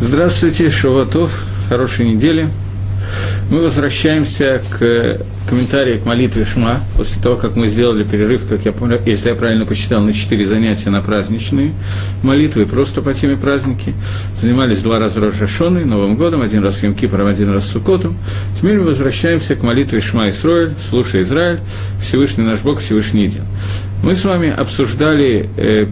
Здравствуйте, Шаватов, хорошей недели. Мы возвращаемся к комментарию к молитве Шма, после того, как мы сделали перерыв, как я помню, если я правильно посчитал, на четыре занятия на праздничные молитвы, просто по теме праздники. Занимались два раза Рожашоной, Новым годом, один раз Йом Кипром, один раз Сукотом. Теперь мы возвращаемся к молитве Шма Исроэль, слушай Израиль, Всевышний наш Бог, Всевышний един. Мы с вами обсуждали э,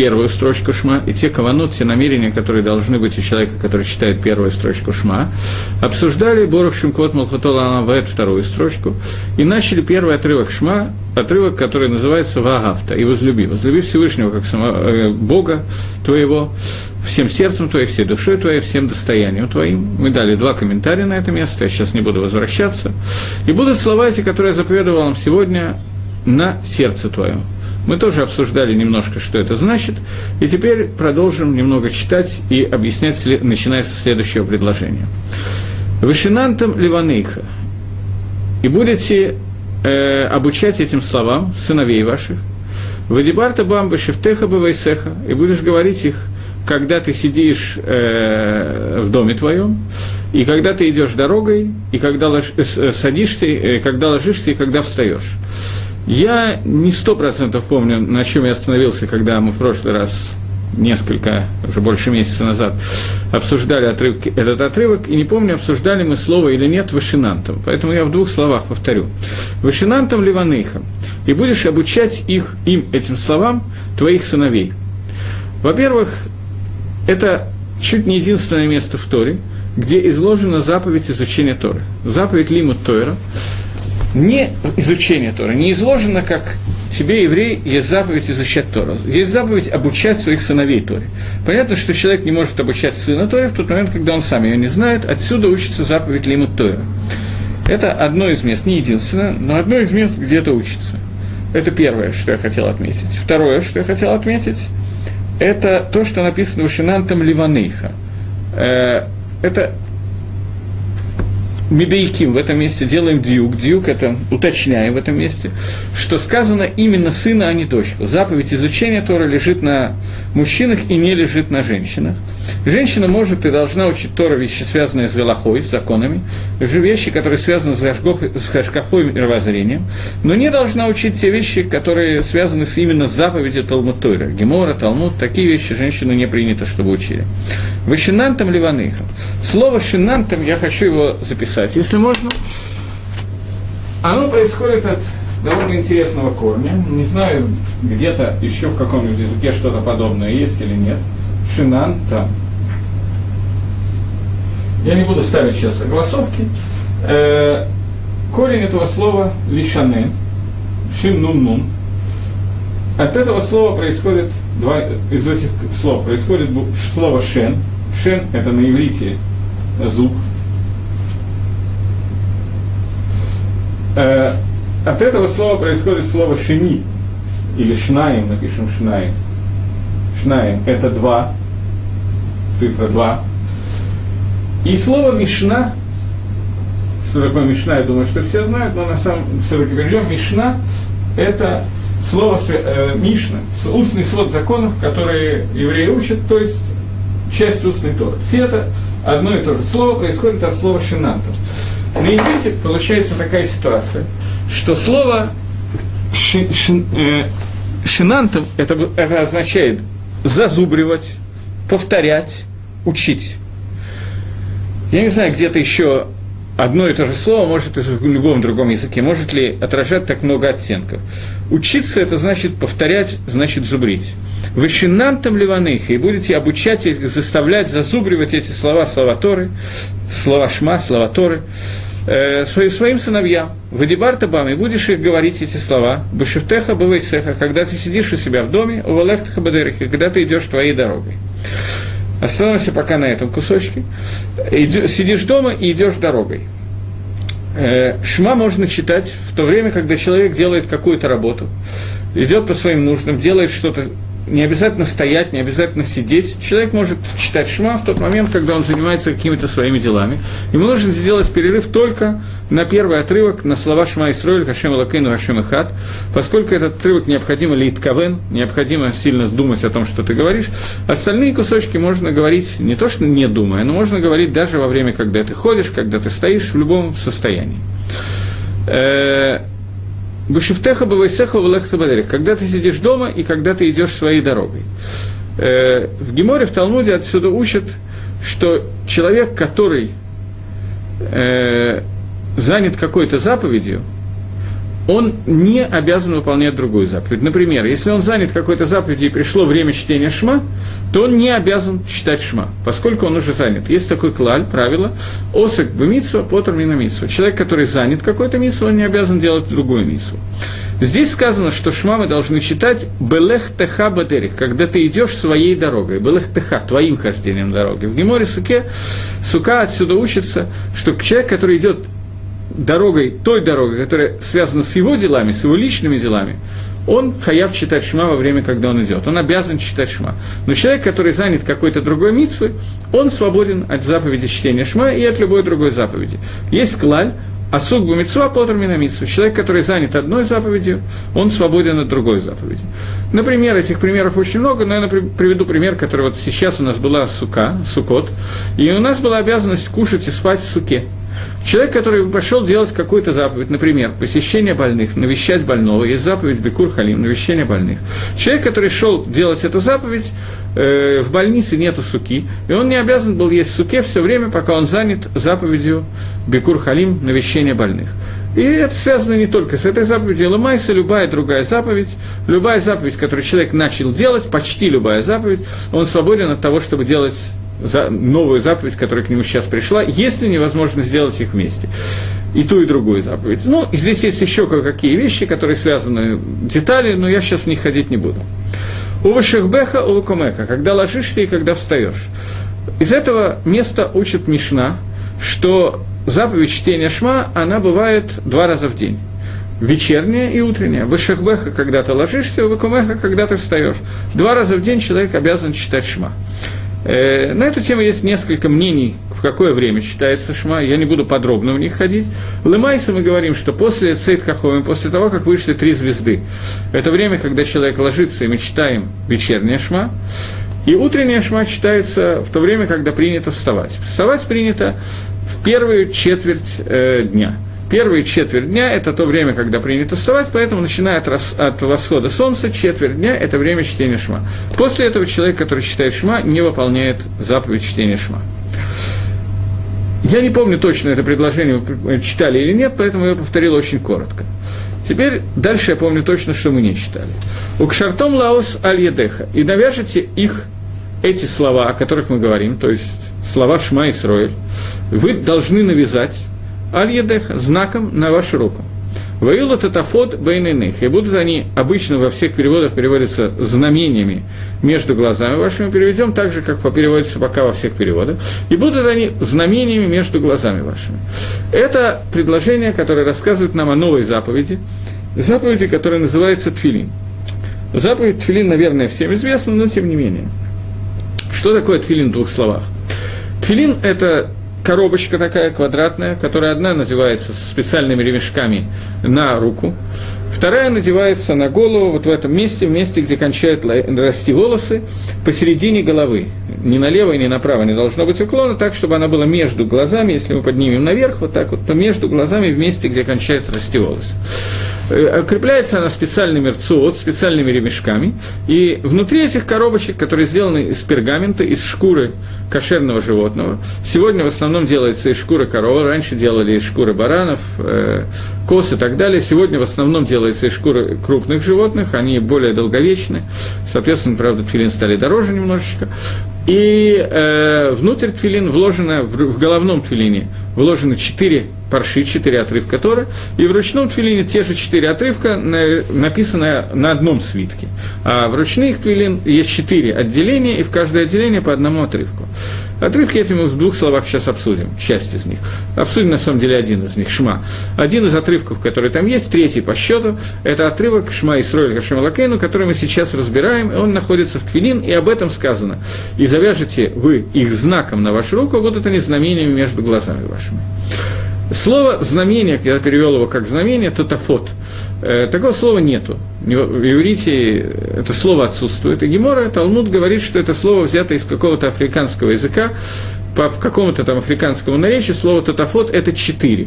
первую строчку шма, и те каванот, те намерения, которые должны быть у человека, который читает первую строчку шма, обсуждали Борух Шимкот Малхатола Анавет вторую строчку, и начали первый отрывок шма, отрывок, который называется Вагафта, и возлюби. Возлюби Всевышнего как самого, э, Бога твоего, всем сердцем твоим, всей душой твоей, всем достоянием твоим. Мы дали два комментария на это место, я сейчас не буду возвращаться. И будут слова эти, которые я заповедовал вам сегодня на сердце твоем. Мы тоже обсуждали немножко, что это значит, и теперь продолжим немного читать и объяснять, начиная со следующего предложения. «Вышинантам ливанейха, и будете э, обучать этим словам сыновей ваших, «Вадибарта бамба шефтеха бавайсеха», и будешь говорить их, когда ты сидишь э, в доме твоем, и когда ты идешь дорогой, и когда лож, э, садишься, э, когда ложишься, и когда встаешь. Я не сто процентов помню, на чем я остановился, когда мы в прошлый раз несколько, уже больше месяца назад, обсуждали отрывки, этот отрывок, и не помню, обсуждали мы слово или нет вышинантом. Поэтому я в двух словах повторю. Вышинантом ливаныхам. И будешь обучать их, им, этим словам, твоих сыновей. Во-первых, это чуть не единственное место в Торе, где изложена заповедь изучения Торы. Заповедь Лимут Тойра не изучение Тора, не изложено, как тебе, еврей, есть заповедь изучать Тору. Есть заповедь обучать своих сыновей Торе. Понятно, что человек не может обучать сына Торе в тот момент, когда он сам ее не знает. Отсюда учится заповедь Лимут Тора. Это одно из мест, не единственное, но одно из мест, где это учится. Это первое, что я хотел отметить. Второе, что я хотел отметить, это то, что написано в Шинантам Ливанейха. Э, это Медейким в этом месте делаем дюк. Дюк это уточняем в этом месте, что сказано именно сына, а не дочку. Заповедь изучения Тора лежит на мужчинах и не лежит на женщинах. Женщина может и должна учить Тора вещи, связанные с Галахой, с законами, вещи, которые связаны с, Гашкахой и мировоззрением, но не должна учить те вещи, которые связаны с, именно с заповедью Талмуд Тора. Гемора, Талмуд, такие вещи женщину не принято, чтобы учили. Вы шинантом ливаныхом. Слово шинантом, я хочу его записать, если можно. Оно происходит от довольно интересного корня. Не знаю, где-то еще в каком-нибудь языке что-то подобное есть или нет. Шинанта. Я не буду ставить сейчас согласовки. Э, корень этого слова лишане, шин нун нун. От этого слова происходит, два из этих слов происходит слово шен. Шен – это на иврите зуб. Э, от этого слова происходит слово шени, или шнаем, напишем шнаем. Шнаем – это два, цифра два. И слово Мишна, что такое Мишна, я думаю, что все знают, но на самом все-таки перейдем. Мишна – это слово э, Мишна, устный свод законов, которые евреи учат, то есть часть устной Торы. Все это одно и то же слово происходит от слова шинантов. На иврите получается такая ситуация, что слово э, шинантом это, означает зазубривать, повторять, учить. Я не знаю, где-то еще одно и то же слово может в любом другом языке, может ли отражать так много оттенков. Учиться – это значит повторять, значит зубрить. Вы шинантом ливаныха, и будете обучать их, заставлять зазубривать эти слова, слова Торы, слова Шма, слова Торы, э, своим, сыновьям. В Эдибартабам, и будешь их говорить эти слова. Башевтеха бывайсеха, когда ты сидишь у себя в доме, у Валехтаха Бадерихи, когда ты идешь твоей дорогой. Остановимся пока на этом кусочке. Иди, сидишь дома и идешь дорогой. Э, шма можно читать в то время, когда человек делает какую-то работу, идет по своим нуждам, делает что-то не обязательно стоять, не обязательно сидеть. Человек может читать шма в тот момент, когда он занимается какими-то своими делами. Ему нужно сделать перерыв только на первый отрывок, на слова Шма Исроиль, Хашем Лакейну, Хашем Ихат, поскольку этот отрывок необходимо лит кавен, необходимо сильно думать о том, что ты говоришь. Остальные кусочки можно говорить не то, что не думая, но можно говорить даже во время, когда ты ходишь, когда ты стоишь, в любом состоянии. Бушифтеха бывайсеха валехта бадерих, когда ты сидишь дома и когда ты идешь своей дорогой. Э, в Геморе, в Талмуде отсюда учат, что человек, который э, занят какой-то заповедью, он не обязан выполнять другую заповедь. Например, если он занят какой-то заповедью и пришло время чтения шма, то он не обязан читать шма, поскольку он уже занят. Есть такой клаль, правило, осек бы митсу, потр мина митсу. Человек, который занят какой-то митсу, он не обязан делать другую митсу. Здесь сказано, что шма мы должны читать «белех теха бадерих», когда ты идешь своей дорогой, «белех теха», твоим хождением дороги. В Геморе Суке, Сука отсюда учится, что человек, который идет дорогой, той дорогой, которая связана с его делами, с его личными делами, он хаяв читать шма во время, когда он идет. Он обязан читать шма. Но человек, который занят какой-то другой митцвой, он свободен от заповеди чтения шма и от любой другой заповеди. Есть клаль, а сугбу митцва потр минамитсу. Человек, который занят одной заповедью, он свободен от другой заповеди. Например, этих примеров очень много, но я приведу пример, который вот сейчас у нас была сука, сукот, и у нас была обязанность кушать и спать в суке – Человек, который пошел делать какую-то заповедь, например, посещение больных, навещать больного, есть заповедь Бекур Халим, навещение больных. Человек, который шел делать эту заповедь, э, в больнице нету суки, и он не обязан был есть суке все время, пока он занят заповедью Бекур Халим, навещение больных. И это связано не только с этой заповедью. Ламайса, любая другая заповедь, любая заповедь, которую человек начал делать, почти любая заповедь, он свободен от того, чтобы делать за, новую заповедь, которая к нему сейчас пришла, если невозможно сделать их вместе. И ту, и другую заповедь. Ну, здесь есть еще кое-какие вещи, которые связаны, детали, но я сейчас в них ходить не буду. У Вашихбеха, у Лукомека, когда ложишься и когда встаешь. Из этого места учит Мишна, что заповедь чтения Шма, она бывает два раза в день вечерняя и утренняя. Вышахбеха, когда ты ложишься, выкумеха, когда ты встаешь. Два раза в день человек обязан читать шма. Э, на эту тему есть несколько мнений, в какое время считается шма, я не буду подробно в них ходить. Лемайса мы говорим, что после Цейт Каховим, после того, как вышли три звезды, это время, когда человек ложится, и мы читаем вечерняя шма, и утренняя шма читается в то время, когда принято вставать. Вставать принято в первую четверть э, дня – Первые четверть дня – это то время, когда принято вставать, поэтому, начиная от, рас, от восхода солнца, четверть дня – это время чтения шма. После этого человек, который читает шма, не выполняет заповедь чтения шма. Я не помню точно это предложение, мы читали или нет, поэтому я повторил очень коротко. Теперь дальше я помню точно, что мы не читали. Укшартом лаос аль едеха. И навяжете их, эти слова, о которых мы говорим, то есть слова Шма и Сроэль, вы должны навязать аль-едеха, знаком на вашу руку. Ваила татафот бейненых. И будут они, обычно во всех переводах переводятся знамениями между глазами вашими, переведем так же, как переводится пока во всех переводах. И будут они знамениями между глазами вашими. Это предложение, которое рассказывает нам о новой заповеди, заповеди, которая называется Тфилин. Заповедь Тфилин, наверное, всем известна, но тем не менее. Что такое Тфилин в двух словах? Тфилин – это коробочка такая квадратная, которая одна надевается специальными ремешками на руку, вторая надевается на голову, вот в этом месте, в месте, где кончают расти волосы, посередине головы. Ни налево, ни направо не должно быть уклона, так, чтобы она была между глазами, если мы поднимем наверх, вот так вот, то между глазами в месте, где кончают расти волосы. Э, Окрепляется она специальными рцуот, специальными ремешками, и внутри этих коробочек, которые сделаны из пергамента, из шкуры кошерного животного, сегодня в основном делается из шкуры коровы, раньше делали из шкуры баранов, э, коз и так далее, сегодня в основном делается из шкуры крупных животных, они более долговечны, соответственно, правда, тфилин стали дороже немножечко, и э, внутрь твилин вложено, в, в головном твилине вложено четыре парши, четыре отрывка Торы, и в ручном твилине те же четыре отрывка, на, написанные на одном свитке. А в ручных твилин есть четыре отделения, и в каждое отделение по одному отрывку. Отрывки эти мы в двух словах сейчас обсудим, часть из них. Обсудим на самом деле один из них, Шма. Один из отрывков, который там есть, третий по счету, это отрывок Шма Исроэль Хашем Лакейну, который мы сейчас разбираем, и он находится в Твилин, и об этом сказано. И завяжете вы их знаком на вашу руку, вот это не знамениями между глазами вашими. Слово «знамение», я перевел его как «знамение», тотафот. Э, такого слова нету. Иврите это слово отсутствует. И Гемора, Талмуд говорит, что это слово взято из какого-то африканского языка, по какому-то там африканскому наречию слово «тотафот» – это четыре.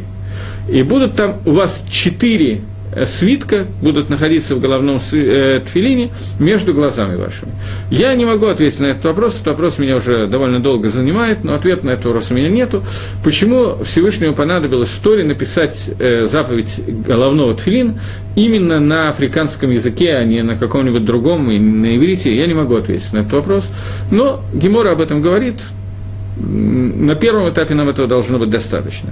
И будут там у вас четыре свитка будут находиться в головном э, тфилине между глазами вашими. Я не могу ответить на этот вопрос, этот вопрос меня уже довольно долго занимает, но ответа на этот вопрос у меня нету. Почему Всевышнему понадобилось в Торе написать э, заповедь головного тфилин именно на африканском языке, а не на каком-нибудь другом, и на иврите, я не могу ответить на этот вопрос. Но Гемора об этом говорит, на первом этапе нам этого должно быть достаточно.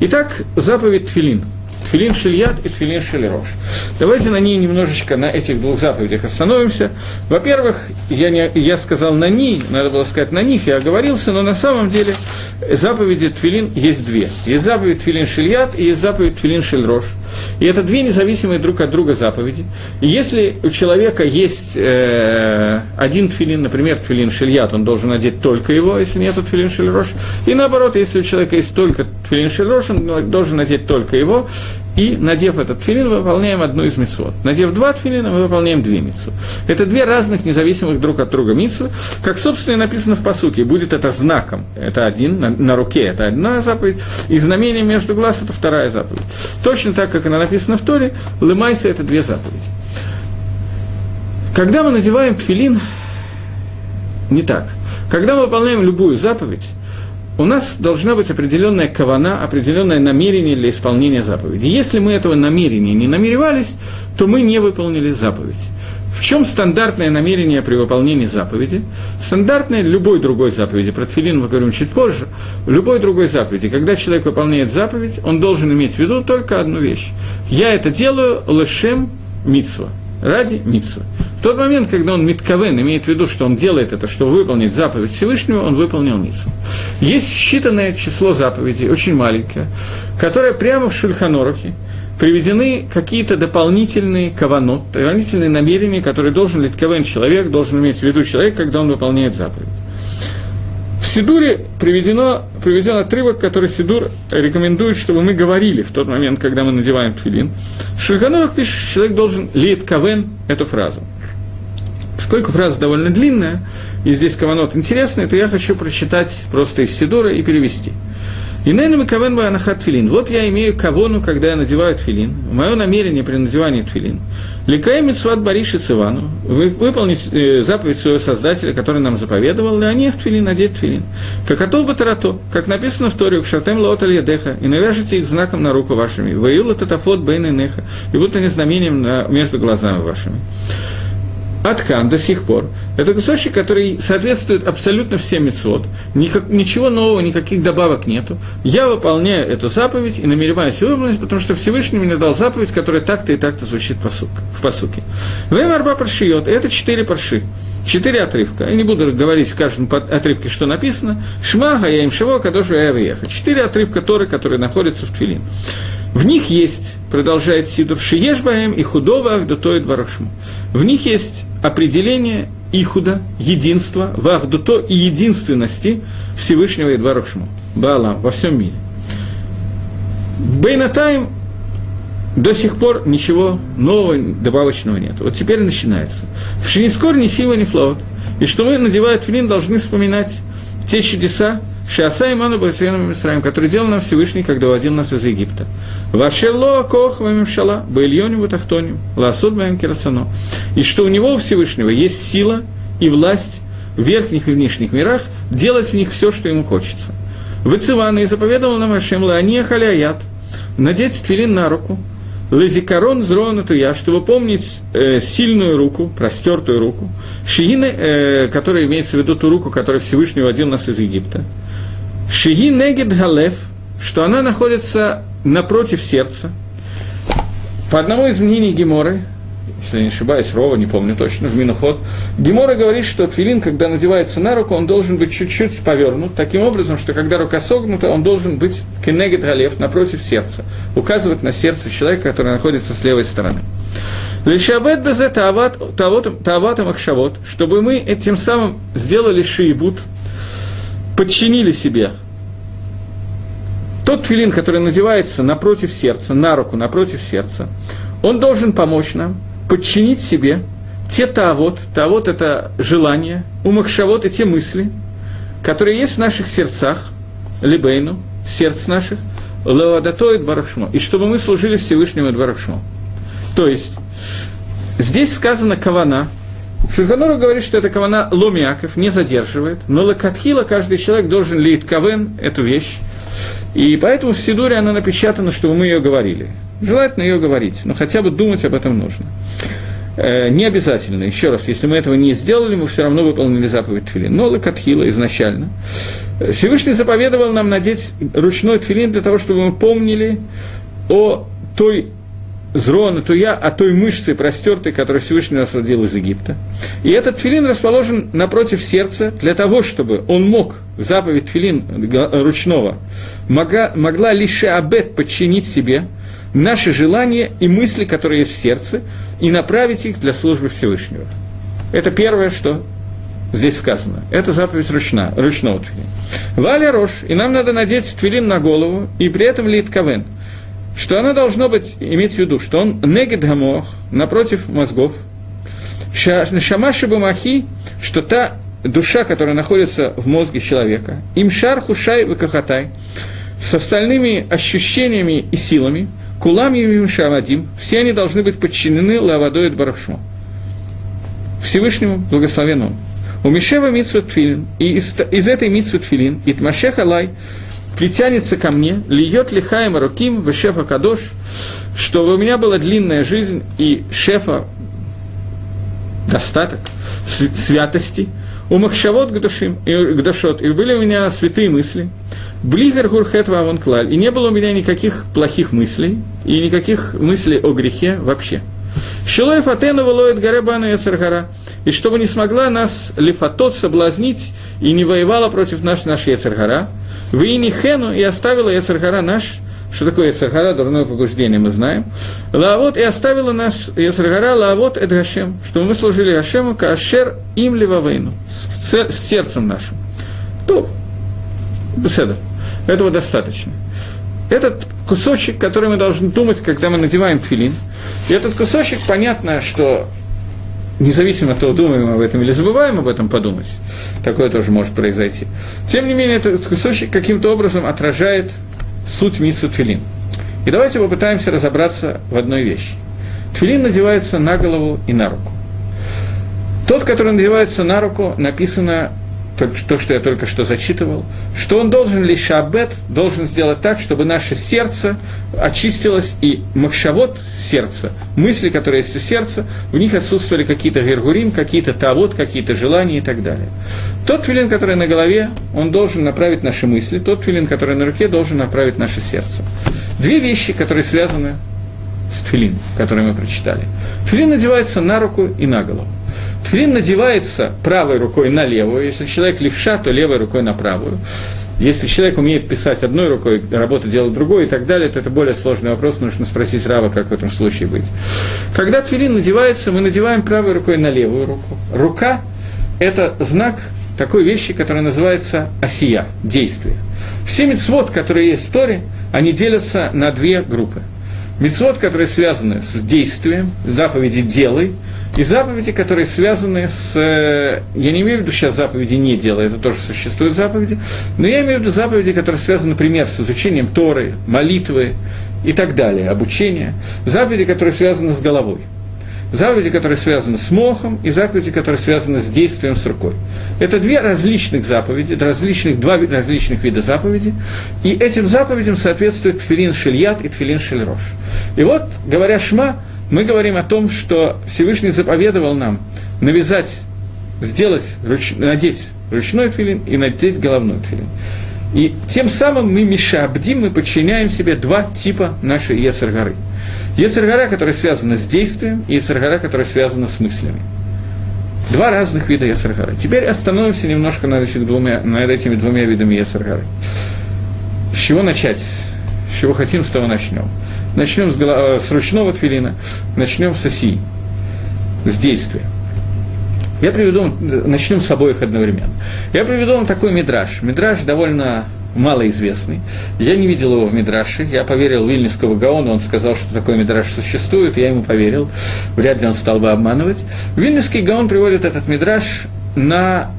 Итак, заповедь Тфилин – Тфилин Шильят и Тфилин Шильрош. Давайте на ней немножечко, на этих двух заповедях остановимся. Во-первых, я, не, я сказал на ней, надо было сказать на них, я оговорился, но на самом деле заповеди Тфилин есть две. Есть заповедь Тфилин Шильят и есть заповедь Тфилин Шильрош. И это две независимые друг от друга заповеди. И если у человека есть э, один тфилин, например, тфилин шильят, он должен надеть только его, если нет тфилин шильрош. И наоборот, если у человека есть только тфилин шильрош, он должен надеть только его. И, надев этот тфилин, мы выполняем одну из митцвот. Надев два тфилина, мы выполняем две митцвы. Это две разных независимых друг от друга митцвы. Как, собственно, и написано в посуке, будет это знаком. Это один, на, на руке это одна заповедь, и знамение между глаз это вторая заповедь. Точно так, как она написана в Торе, лымайся – это две заповеди. Когда мы надеваем тфилин, не так. Когда мы выполняем любую заповедь, у нас должна быть определенная кавана, определенное намерение для исполнения заповеди. Если мы этого намерения не намеревались, то мы не выполнили заповедь. В чем стандартное намерение при выполнении заповеди? Стандартное любой другой заповеди, про тфилин мы говорим чуть позже, любой другой заповеди, когда человек выполняет заповедь, он должен иметь в виду только одну вещь. Я это делаю лешем митсва, ради митсва. Тот момент, когда он митковен, имеет в виду, что он делает это, чтобы выполнить заповедь Всевышнего, он выполнил митсву. Есть считанное число заповедей, очень маленькое, которое прямо в Шульханорухе, приведены какие-то дополнительные каванот, дополнительные намерения, которые должен литковен человек, должен иметь в виду человек, когда он выполняет заповедь. В Сидуре приведено, приведен отрывок, который Сидур рекомендует, чтобы мы говорили в тот момент, когда мы надеваем тфилин. Шульханорах пишет, что человек должен лит кавен эту фразу. Поскольку фраза довольно длинная, и здесь каванот интересный, то я хочу прочитать просто из Сидура и перевести – и нейну кавен анахат тфилин. Вот я имею кавону, когда я надеваю тфилин. Мое намерение при надевании тфилин. Ликаем митцват бариши цивану. Выполнить э, заповедь своего Создателя, который нам заповедовал, да они тфилин, надеть тфилин. Как атол батарато, как написано в Торе, шатем лооталь ядеха, и навяжите их знаком на руку вашими. Воюла татафот бейн неха, и будут они знамением на, между глазами вашими. Аткан до сих пор. Это кусочек, который соответствует абсолютно всем мецвод. Никак, ничего нового, никаких добавок нету. Я выполняю эту заповедь и намереваюсь выполнить, потому что Всевышний мне дал заповедь, которая так-то и так-то звучит в посуке. Время арба паршиот. Это четыре парши. Четыре отрывка. Я не буду говорить в каждом отрывке, что написано. Шмага, я им шиво, кадошу, я Четыре отрывка Торы, которые находятся в Твилин. В них есть, продолжает Сидур, Шиешбаем и худого Ахдутоид Барашму. В них есть определение Ихуда, единства, Вахдуто и единственности Всевышнего и Барашму. Баалам во всем мире. Бейнатайм до сих пор ничего нового, добавочного нет. Вот теперь начинается. В Шинискор ни сила, ни флот. И что мы, надевая филин, должны вспоминать те чудеса, Шиаса Иману Басейном Мисраем, который делал нам Всевышний, когда водил нас из Египта. Вашерло Кох Вамимшала, Баильоним Ватахтоним, Ласуд Баем Кирацано. И что у него, у Всевышнего, есть сила и власть в верхних и внешних мирах делать в них все, что ему хочется. Выцивана и заповедовал нам Ашем Лаания Халяят, надеть твилин на руку, Лазикарон зронату я, чтобы помнить э, сильную руку, простертую руку, шиины, э, которая имеется в виду ту руку, которая Всевышний водил нас из Египта. Шиги негид галев, что она находится напротив сердца. По одному из мнений Геморы, если я не ошибаюсь, Рова, не помню точно, в Миноход. Гемора говорит, что твилин, когда надевается на руку, он должен быть чуть-чуть повернут, таким образом, что когда рука согнута, он должен быть кенегет галев, напротив сердца, указывать на сердце человека, который находится с левой стороны. Лишабет без тават махшавот, чтобы мы этим самым сделали шиебут, подчинили себе тот твилин, который надевается напротив сердца, на руку напротив сердца, он должен помочь нам подчинить себе те тавод, тавод – это желание, умахшавод – и те мысли, которые есть в наших сердцах, либейну, сердц наших, лавадатоид барахшмо, и чтобы мы служили Всевышнему барахшмо. То есть, здесь сказано кавана, Шульханору говорит, что это кавана ломиаков, не задерживает, но лакатхила каждый человек должен лить кавен, эту вещь, и поэтому в Сидуре она напечатана, чтобы мы ее говорили. Желательно ее говорить, но хотя бы думать об этом нужно. Э, не обязательно, еще раз, если мы этого не сделали, мы все равно выполнили заповедь Тфилин. Но лакатхила изначально. Всевышний заповедовал нам надеть ручной тфилин для того, чтобы мы помнили о той зрона, то я о той мышце простертой, которую Всевышний нас родил из Египта. И этот тфилин расположен напротив сердца для того, чтобы он мог, заповедь тфилин ручного, могла, могла лишь абет подчинить себе наши желания и мысли, которые есть в сердце, и направить их для службы Всевышнего. Это первое, что здесь сказано. Это заповедь ручна, ручного тфилина. Валя рожь, и нам надо надеть тфилин на голову, и при этом лит кавен – что оно должно быть, иметь в виду, что он негед гамох, напротив мозгов, шамаши бумахи, что та душа, которая находится в мозге человека, имшар хушай выкахатай, с остальными ощущениями и силами, кулам и шамадим, все они должны быть подчинены лавадоид барахшмо. Всевышнему благословенному. У Мишева Митсвот Тфилин, и из, из этой Митсвот Тфилин, и Тмашеха Лай, притянется ко мне, льет лихаем руким в шефа кадош, чтобы у меня была длинная жизнь и шефа достаток, святости, у махшавот к душим, к душот, и были у меня святые мысли, Блигар гурхет вавон клаль, и не было у меня никаких плохих мыслей, и никаких мыслей о грехе вообще. Шилой фатену вылоет гаребану яцергара, и чтобы не смогла нас лифатот соблазнить и не воевала против нас наша яцергара, Вини Хену и оставила Яцергара наш, что такое Яцергара, дурное побуждение, мы знаем. Лаавот и оставила наш Яцергара Лаавот Эд Гашем, что мы служили Гашему Кашер им Ливавейну, с, с сердцем нашим. То, беседа. Этого достаточно. Этот кусочек, который мы должны думать, когда мы надеваем тфилин, и этот кусочек, понятно, что независимо от того, думаем об этом или забываем об этом подумать, такое тоже может произойти. Тем не менее, этот кусочек каким-то образом отражает суть митсу тфилин. И давайте попытаемся разобраться в одной вещи. Тфилин надевается на голову и на руку. Тот, который надевается на руку, написано то, что я только что зачитывал, что он должен лишь шабет, должен сделать так, чтобы наше сердце очистилось, и махшавод сердца, мысли, которые есть у сердца, в них отсутствовали какие-то гергурим, какие-то тавод, какие-то желания и так далее. Тот твилин, который на голове, он должен направить наши мысли, тот твилин, который на руке, должен направить наше сердце. Две вещи, которые связаны с тфилин, который мы прочитали. Тфилин надевается на руку и на голову. Тфилин надевается правой рукой на левую. Если человек левша, то левой рукой на правую. Если человек умеет писать одной рукой, работу делать другой и так далее, то это более сложный вопрос, нужно спросить Рава, как в этом случае быть. Когда твилин надевается, мы надеваем правой рукой на левую руку. Рука – это знак такой вещи, которая называется осия, действие. Все мецвод, которые есть в Торе, они делятся на две группы – Мецвод, которые связаны с действием, заповеди «делай», и заповеди, которые связаны с... Э, я не имею в виду сейчас заповеди «не делай», это тоже существуют заповеди, но я имею в виду заповеди, которые связаны, например, с изучением Торы, молитвы и так далее, обучения. Заповеди, которые связаны с головой – заповеди, которые связаны с мохом, и заповеди, которые связаны с действием с рукой. Это две различных заповеди, различных, два различных вида заповеди, и этим заповедям соответствует тфилин шельят и тфилин шельрош. И вот, говоря шма, мы говорим о том, что Всевышний заповедовал нам навязать, сделать, руч, надеть ручной тфилин и надеть головной тфилин. И тем самым мы мешабдим, мы подчиняем себе два типа нашей Ецергары. Ецергара, которая связана с действием, и Ецергара, которая связана с мыслями. Два разных вида Ецергары. Теперь остановимся немножко над, этими двумя, над этими двумя видами Ецергары. С чего начать? С чего хотим, с того начнем. Начнем с, э, с ручного твилина, начнем с оси, с действия. Я приведу, начнем с обоих одновременно. Я приведу вам такой мидраж. Мидраж довольно малоизвестный. Я не видел его в Мидраше. Я поверил Вильнюсского Гаону, он сказал, что такой Мидраш существует, я ему поверил. Вряд ли он стал бы обманывать. Вильнюсский Гаон приводит этот Мидраш на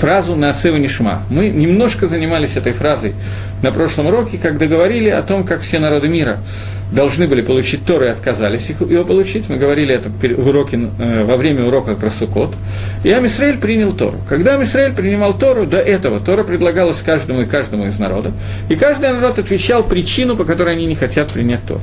фразу на Асева Нишма. Мы немножко занимались этой фразой на прошлом уроке, когда говорили о том, как все народы мира должны были получить Тору и отказались их, его получить. Мы говорили это в уроке, э, во время урока про Сукот. И Амисраэль принял Тору. Когда Амисраэль принимал Тору, до этого Тора предлагалась каждому и каждому из народов. И каждый народ отвечал причину, по которой они не хотят принять Тору.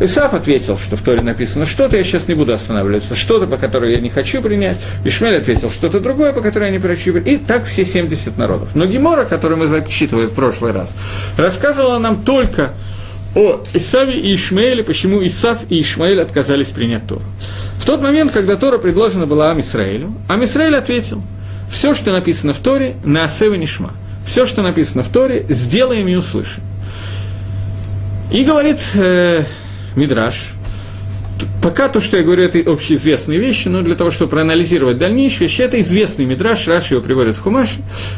Исаф ответил, что в Торе написано что-то, я сейчас не буду останавливаться, что-то, по которой я не хочу принять. Ишмель ответил что-то другое, по которой я не хочу принять. И так все 70 народов. Но Гемора, который мы зачитывали в прошлый раз, рассказывала нам только о Исаве и Ишмаэле, почему Исав и Ишмаэль отказались принять Тору. В тот момент, когда Тора предложена была Амисраэлю, Амисраэль ответил, все, что написано в Торе, на Асеве Нишма. Все, что написано в Торе, сделаем и услышим. И говорит э, Мидраш. Пока то, что я говорю, это общеизвестные вещи, но для того, чтобы проанализировать дальнейшие вещи, это известный Мидраш, Раш его приводит в Хумаш.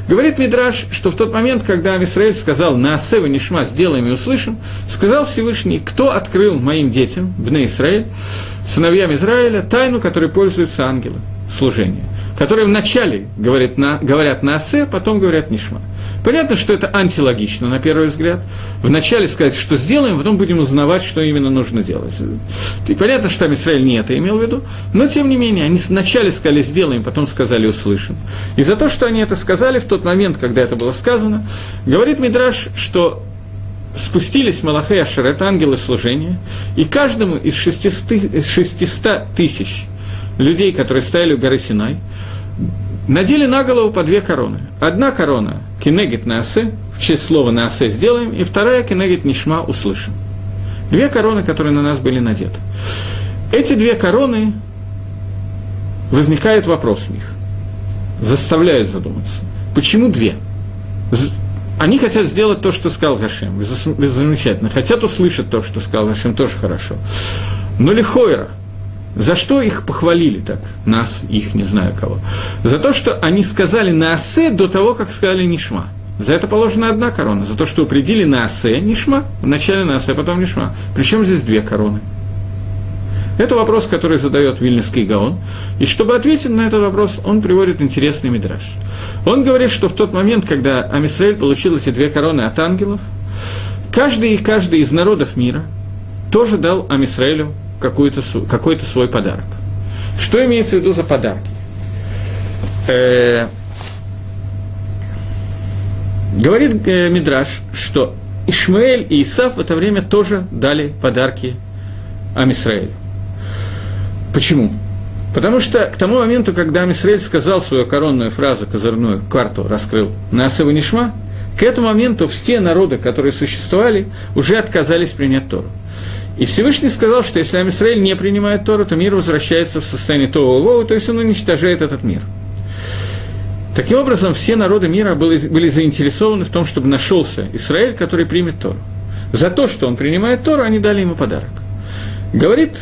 Говорит Мидраш, что в тот момент, когда Амисраэль сказал «На Асева Нишма сделаем и услышим», сказал Всевышний, кто открыл моим детям, Бне Израиль, сыновьям Израиля, тайну, которой пользуются ангелы, служение, которые вначале говорят на, говорят на Асе, потом говорят Нишма. Понятно, что это антилогично, на первый взгляд. Вначале сказать, что сделаем, потом будем узнавать, что именно нужно делать. И понятно, что Израиль не это имел в виду, но тем не менее, они вначале сказали «сделаем», потом сказали «услышим». И за то, что они это сказали в тот момент, когда это было сказано, говорит Мидраш, что спустились Малахей Ашер, ангелы служения, и каждому из 600 тысяч людей, которые стояли у горы Синай, надели на голову по две короны. Одна корона – кенегет на осе, в честь слова на осе сделаем, и вторая – кенегет нишма услышим. Две короны, которые на нас были надеты. Эти две короны, возникает вопрос в них, заставляет задуматься. Почему две? Они хотят сделать то, что сказал Гашем, замечательно. Хотят услышать то, что сказал Гашем, тоже хорошо. Но лихойра – за что их похвалили так? Нас, их, не знаю кого. За то, что они сказали на асе до того, как сказали нишма. За это положена одна корона. За то, что упредили на асе нишма, вначале на асе, потом нишма. Причем здесь две короны. Это вопрос, который задает Вильнюсский Гаон. И чтобы ответить на этот вопрос, он приводит интересный мидраж. Он говорит, что в тот момент, когда Амисраэль получил эти две короны от ангелов, каждый и каждый из народов мира тоже дал Амисраэлю какой-то, какой-то свой подарок. Что имеется в виду за подарки? Э, говорит э, Мидраш, что Ишмаэль и Исав в это время тоже дали подарки Амисраэлю. Почему? Потому что к тому моменту, когда Амисраэль сказал свою коронную фразу, козырную карту раскрыл на Асаву Нишма, к этому моменту все народы, которые существовали, уже отказались принять Тору. И Всевышний сказал, что если Амисраэль не принимает Тору, то мир возвращается в состояние Вова, то есть он уничтожает этот мир. Таким образом, все народы мира были, были заинтересованы в том, чтобы нашелся Израиль, который примет Тору. За то, что он принимает Тору, они дали ему подарок. Говорит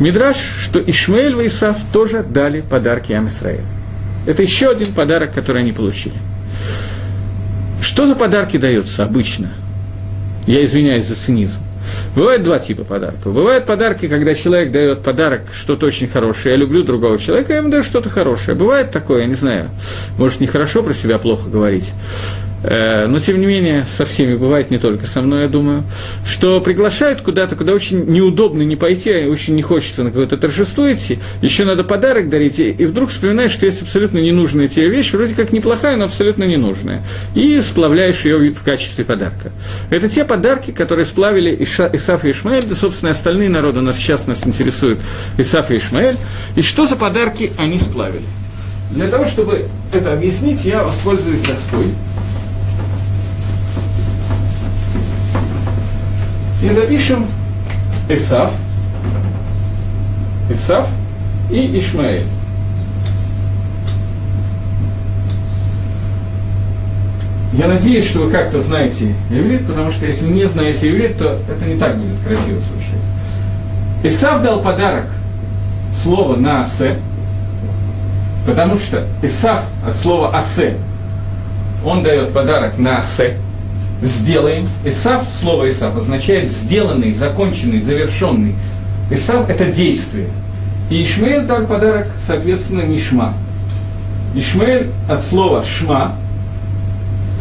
Мидраш, что Ишмаэль и Исав тоже дали подарки Амисраэлю. Это еще один подарок, который они получили. Что за подарки даются обычно? Я извиняюсь за цинизм. Бывают два типа подарков. Бывают подарки, когда человек дает подарок что-то очень хорошее. Я люблю другого человека, я ему даю что-то хорошее. Бывает такое, я не знаю, может, нехорошо про себя плохо говорить. Э, но тем не менее со всеми бывает, не только со мной, я думаю, что приглашают куда-то, куда очень неудобно не пойти, а очень не хочется на какое-то торжество идти, еще надо подарок дарить, и вдруг вспоминаешь, что есть абсолютно ненужная тебе вещь, вроде как неплохая, но абсолютно ненужная, и сплавляешь ее в качестве подарка. Это те подарки, которые сплавили Исаф и Ишмаэль, да, собственно, остальные народы, нас сейчас нас интересуют Исаф и Ишмаэль, и что за подарки они сплавили? Для того, чтобы это объяснить, я воспользуюсь доской. И запишем Исав, Исав и Ишмаэль. Я надеюсь, что вы как-то знаете иврит, потому что если не знаете иврит, то это не так будет красиво слушать. Исав дал подарок слово на асе, потому что Исав от слова асе, он дает подарок на асе, сделаем. Исав, слово Исав означает сделанный, законченный, завершенный. Исав – это действие. И Ишмаэль дал подарок, соответственно, Нишма. Ишмаэль от слова «шма»,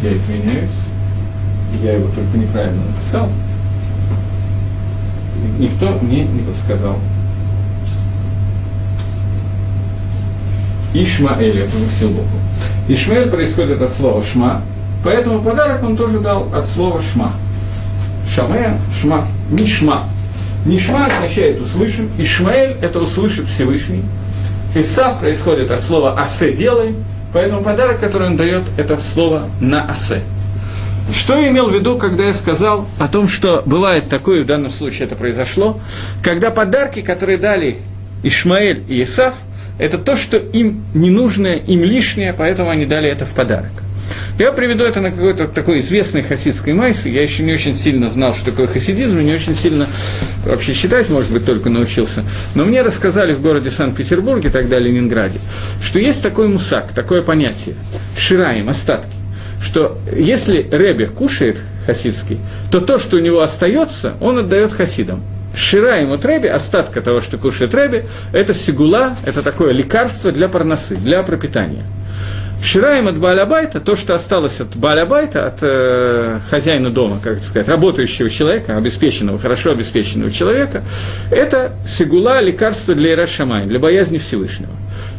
я извиняюсь, я его только неправильно написал, никто мне не подсказал. Ишмаэль, я повысил букву. Ишмаэль происходит от слова «шма», поэтому подарок он тоже дал от слова «шма». Шаме, шма, нишма. Нишма означает услышим, Ишмаэль – это услышит Всевышний. Исав происходит от слова «асе делай», поэтому подарок, который он дает, это слово «на асе». Что я имел в виду, когда я сказал о том, что бывает такое, в данном случае это произошло, когда подарки, которые дали Ишмаэль и Исав, это то, что им не нужно, им лишнее, поэтому они дали это в подарок. Я приведу это на какой-то такой известной хасидской майсе. Я еще не очень сильно знал, что такое хасидизм, и не очень сильно вообще считать, может быть, только научился. Но мне рассказали в городе Санкт-Петербурге, тогда Ленинграде, что есть такой мусак, такое понятие – шираем, остатки что если Ребе кушает хасидский, то то, что у него остается, он отдает хасидам. Шираем от Рэби, остатка того, что кушает Рэби, это сигула, это такое лекарство для парносы, для пропитания. Шираем от Балябайта, то, что осталось от Балябайта, от э, хозяина дома, как это сказать, работающего человека, обеспеченного, хорошо обеспеченного человека, это сигула, лекарство для Ирашамай, для боязни Всевышнего.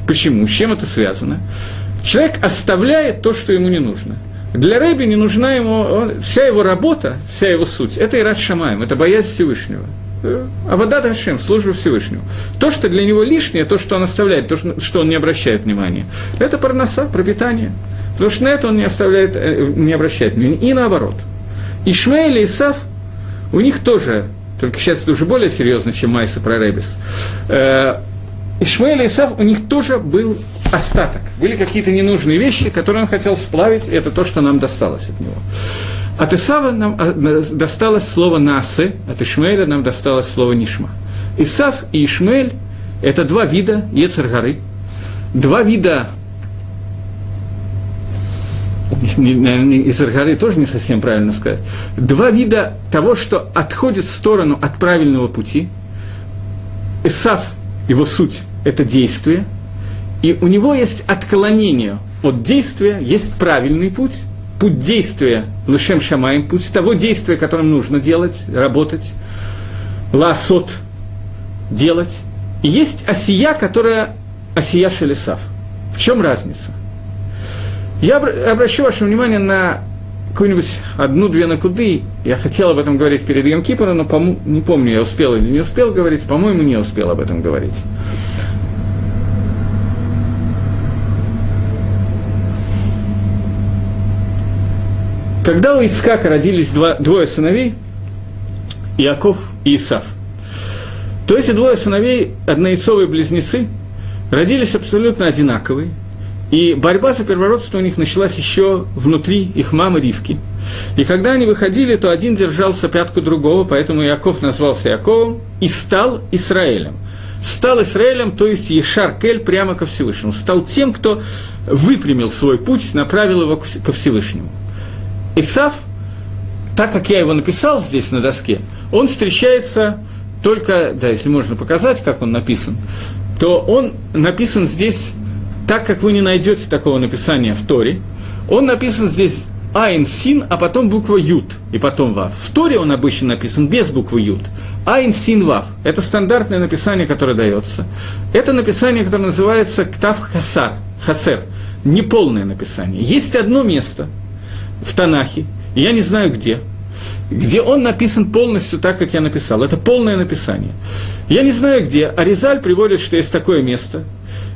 Почему? С чем это связано? Человек оставляет то, что ему не нужно – для Рэби не нужна ему, он, вся его работа, вся его суть, это Ират Шамаем, это боязнь Всевышнего. А вода Дашем, служба Всевышнему. То, что для него лишнее, то, что он оставляет, то, что он не обращает внимания, это парноса, пропитание. Потому что на это он не, оставляет, э, не обращает внимания. И наоборот. Ишмаэль и Исав, у них тоже, только сейчас это уже более серьезно, чем Майса про Ребис, э, Ишмаэль и Исав, у них тоже был остаток. Были какие-то ненужные вещи, которые он хотел сплавить, и это то, что нам досталось от него. От Исава нам а, досталось слово «насе», от Ишмаэля нам досталось слово «нишма». Исав и Ишмаэль – это два вида Ецаргары, два вида из Аргары тоже не совсем правильно сказать, два вида того, что отходит в сторону от правильного пути. Исав, его суть, это действие, и у него есть отклонение от действия, есть правильный путь, путь действия Лышем Шамаем, путь того действия, которым нужно делать, работать, ласот делать. И есть осия, которая осия шелесав. В чем разница? Я обращу ваше внимание на какую-нибудь одну-две накуды. Я хотел об этом говорить перед Йом но не помню, я успел или не успел говорить. По-моему, не успел об этом говорить. Когда у Ицкака родились два, двое сыновей, Иаков и Исав, то эти двое сыновей, однояйцовые близнецы, родились абсолютно одинаковые, и борьба за первородство у них началась еще внутри их мамы Ривки. И когда они выходили, то один держался пятку другого, поэтому Иаков назвался Иаковом и стал Израилем. Стал Израилем, то есть Ешар Кель прямо ко Всевышнему. Стал тем, кто выпрямил свой путь, направил его ко Всевышнему. Исав, так как я его написал здесь на доске, он встречается только, да, если можно показать, как он написан, то он написан здесь так, как вы не найдете такого написания в Торе. Он написан здесь Айн Син, а потом буква Ют, и потом Вав. В Торе он обычно написан без буквы Ют. Айн Син Вав. Это стандартное написание, которое дается. Это написание, которое называется Ктав Хасар, Хасер. Неполное написание. Есть одно место – в Танахе, я не знаю где, где он написан полностью так, как я написал. Это полное написание. Я не знаю где, Аризаль приводит, что есть такое место.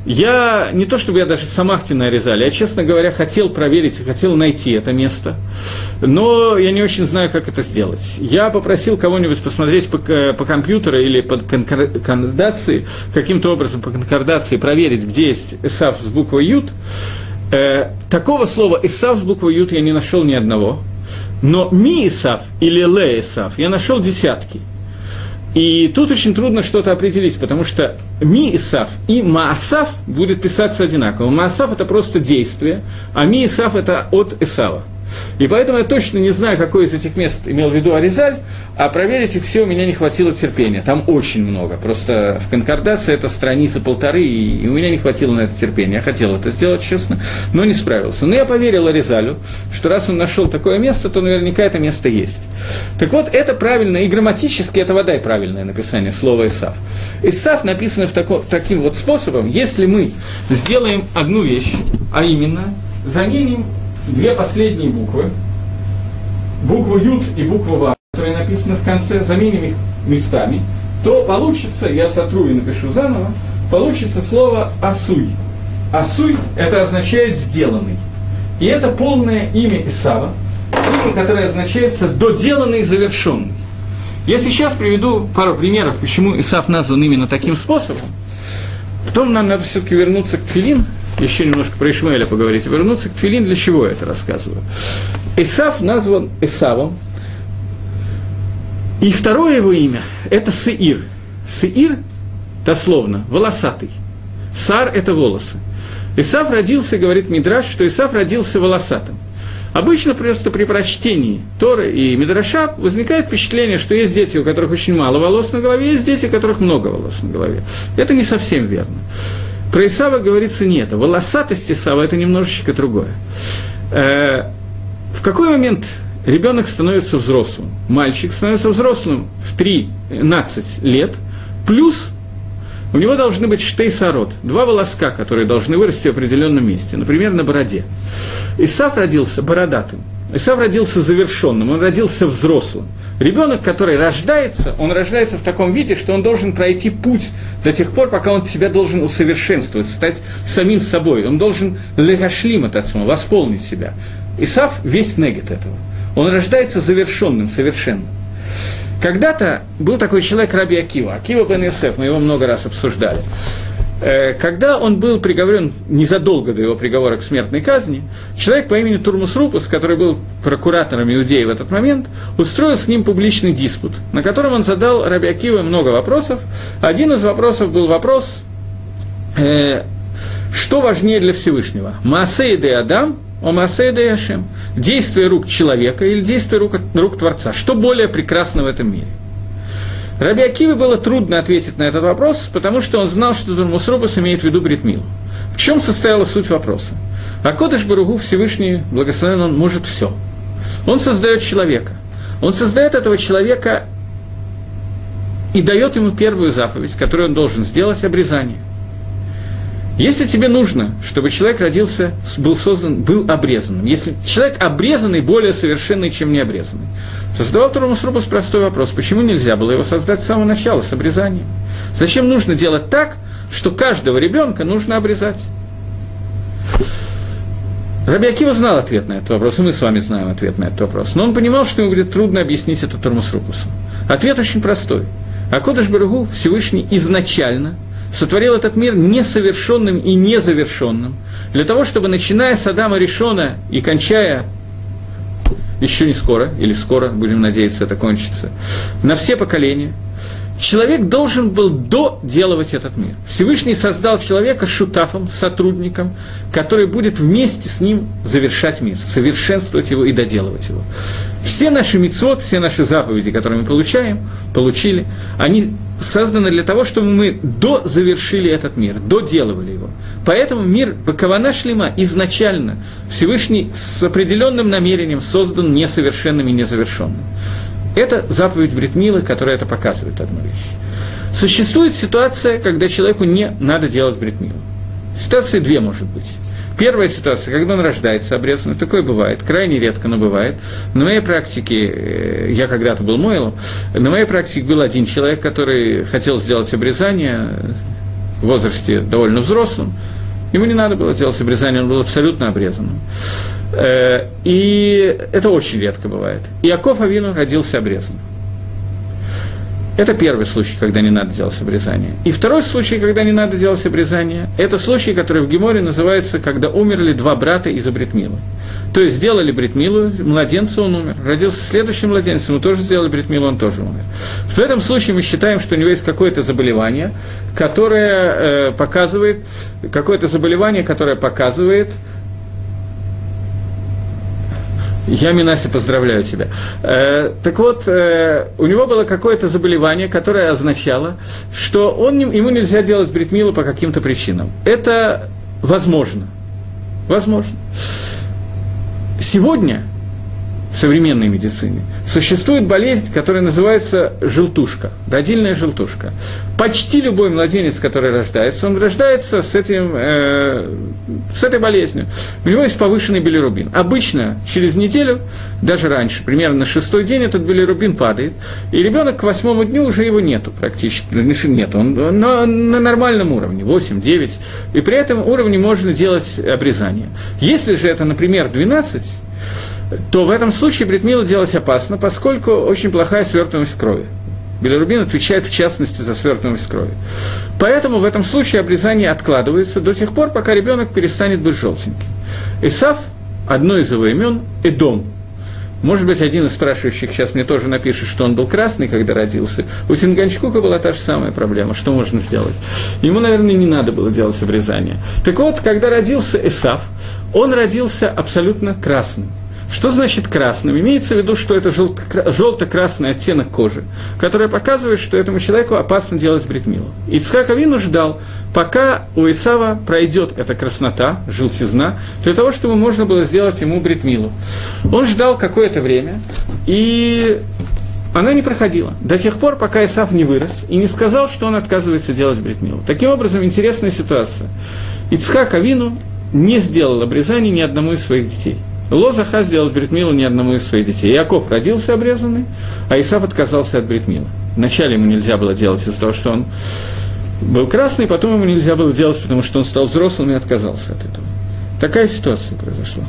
Я, не то чтобы я даже самахтина Аризаль, я, честно говоря, хотел проверить, хотел найти это место, но я не очень знаю, как это сделать. Я попросил кого-нибудь посмотреть по, по компьютеру или по конкордации, каким-то образом по конкордации проверить, где есть Исав с буквой Ют. Э, такого слова Исав с буквой Ют я не нашел ни одного, но Ми Исав или Ле Исав я нашел десятки – и тут очень трудно что-то определить, потому что ми Исав и Маасав будет писаться одинаково. Маасав – это просто действие, а ми Исав – это от Исава. И поэтому я точно не знаю, какое из этих мест имел в виду Аризаль, а проверить их все у меня не хватило терпения. Там очень много. Просто в конкордации это страница полторы, и у меня не хватило на это терпения. Я хотел это сделать, честно, но не справился. Но я поверил Аризалю, что раз он нашел такое место, то наверняка это место есть. Так вот, это правильно, и грамматически это вода и правильное написание слова Исав. Исав написано в тако, таким вот способом, если мы сделаем одну вещь, а именно заменим две последние буквы, букву Ют и букву Ва, которые написаны в конце, заменим их местами, то получится, я сотру и напишу заново, получится слово «асуй». «Асуй» – это означает «сделанный». И это полное имя Исава, имя, которое означается «доделанный, завершенный». Я сейчас приведу пару примеров, почему Исав назван именно таким способом. Потом нам надо все-таки вернуться к Тфилин, еще немножко про Ишмаэля поговорить, вернуться к Тфилин, для чего я это рассказываю. Исав назван Исавом, и второе его имя – это Сеир. Сеир, дословно, волосатый. Сар – это волосы. Исав родился, говорит Мидраш, что Исав родился волосатым. Обычно просто при прочтении Торы и Мидраша возникает впечатление, что есть дети, у которых очень мало волос на голове, есть дети, у которых много волос на голове. Это не совсем верно. Про Исава говорится нет. А волосатость Исава – это немножечко другое. Э, в какой момент ребенок становится взрослым? Мальчик становится взрослым в 13 лет, плюс у него должны быть штейсород, два волоска, которые должны вырасти в определенном месте, например, на бороде. Исав родился бородатым, Исав родился завершенным, он родился взрослым. Ребенок, который рождается, он рождается в таком виде, что он должен пройти путь до тех пор, пока он себя должен усовершенствовать, стать самим собой. Он должен легашлим от отца, восполнить себя. Исав весь негет этого. Он рождается завершенным, совершенным. Когда-то был такой человек Раби Акива, Акива бен Йосеф, мы его много раз обсуждали. Э, когда он был приговорен незадолго до его приговора к смертной казни, человек по имени Турмус Рупус, который был прокуратором Иудеи в этот момент, устроил с ним публичный диспут, на котором он задал Раби Акиву много вопросов. Один из вопросов был вопрос, э, что важнее для Всевышнего, Маасей де Адам, о Маасей де Яшем, действие рук человека или действие рук, рук Творца, что более прекрасно в этом мире – Раби Акиве было трудно ответить на этот вопрос, потому что он знал, что Турмусрубас имеет в виду Бритмилу. В чем состояла суть вопроса? А Кодыш Баругу Всевышний, благословен он, может все. Он создает человека. Он создает этого человека и дает ему первую заповедь, которую он должен сделать – обрезание. Если тебе нужно, чтобы человек родился, был создан, был обрезанным, если человек обрезанный более совершенный, чем необрезанный, то задавал Турмус Рубус простой вопрос, почему нельзя было его создать с самого начала, с обрезанием? Зачем нужно делать так, что каждого ребенка нужно обрезать? Раби Акива знал ответ на этот вопрос, и мы с вами знаем ответ на этот вопрос. Но он понимал, что ему будет трудно объяснить это Турмус Рупусу. Ответ очень простой. А Кодыш Баругу Всевышний изначально сотворил этот мир несовершенным и незавершенным, для того, чтобы, начиная с Адама Решона и кончая еще не скоро, или скоро, будем надеяться, это кончится, на все поколения, человек должен был доделывать этот мир. Всевышний создал человека шутафом, сотрудником, который будет вместе с ним завершать мир, совершенствовать его и доделывать его. Все наши мецвод, все наши заповеди, которые мы получаем, получили, они созданы для того, чтобы мы дозавершили этот мир, доделывали его. Поэтому мир Бакавана Шлема изначально Всевышний с определенным намерением создан несовершенным и незавершенным. Это заповедь Бритмилы, которая это показывает одну вещь. Существует ситуация, когда человеку не надо делать Бритмилу. Ситуации две может быть. Первая ситуация, когда он рождается обрезанным, такое бывает, крайне редко, но бывает. На моей практике, э, я когда-то был Мойлом, на моей практике был один человек, который хотел сделать обрезание в возрасте довольно взрослым, Ему не надо было делать обрезание, он был абсолютно обрезанным. Э, и это очень редко бывает. Иаков Авину родился обрезанным. Это первый случай, когда не надо делать обрезание. И второй случай, когда не надо делать обрезание, это случай, который в Геморе называется, когда умерли два брата из Абритмилы. То есть сделали Бритмилу, младенца он умер. Родился следующий младенец, ему тоже сделали Бритмилу, он тоже умер. В этом случае мы считаем, что у него есть какое-то заболевание, которое э, показывает, какое-то заболевание, которое показывает, я, Минаси, поздравляю тебя. Э, так вот, э, у него было какое-то заболевание, которое означало, что он, ему нельзя делать бритмилу по каким-то причинам. Это возможно. Возможно. Сегодня в современной медицине существует болезнь, которая называется желтушка, родильная желтушка. Почти любой младенец, который рождается, он рождается с, этим, э, с этой болезнью. У него есть повышенный билирубин. Обычно через неделю, даже раньше, примерно на шестой день этот билирубин падает, и ребенок к восьмому дню уже его нету практически, нет, он на, на нормальном уровне, 8-9, и при этом уровне можно делать обрезание. Если же это, например, 12, то в этом случае бритмилу делать опасно, поскольку очень плохая свертываемость крови. Билирубин отвечает в частности за свертываемость крови. Поэтому в этом случае обрезание откладывается до тех пор, пока ребенок перестанет быть желтеньким. Исав, одно из его имен, Эдом. Может быть, один из спрашивающих сейчас мне тоже напишет, что он был красный, когда родился. У Синганчкука была та же самая проблема. Что можно сделать? Ему, наверное, не надо было делать обрезание. Так вот, когда родился Исав, он родился абсолютно красным. Что значит красным? Имеется в виду, что это желто-красный оттенок кожи, который показывает, что этому человеку опасно делать бритмилу. Ицхак Авину ждал, пока у Исава пройдет эта краснота, желтизна, для того, чтобы можно было сделать ему бритмилу. Он ждал какое-то время, и она не проходила. До тех пор, пока Исав не вырос и не сказал, что он отказывается делать бритмилу. Таким образом, интересная ситуация. Ицхак Авину не сделал обрезание ни одному из своих детей – Лозаха сделал бритмилу ни одному из своих детей. Яков родился обрезанный, а Исав отказался от бритмила. Вначале ему нельзя было делать из-за того, что он был красный, потом ему нельзя было делать, потому что он стал взрослым и отказался от этого. Такая ситуация произошла.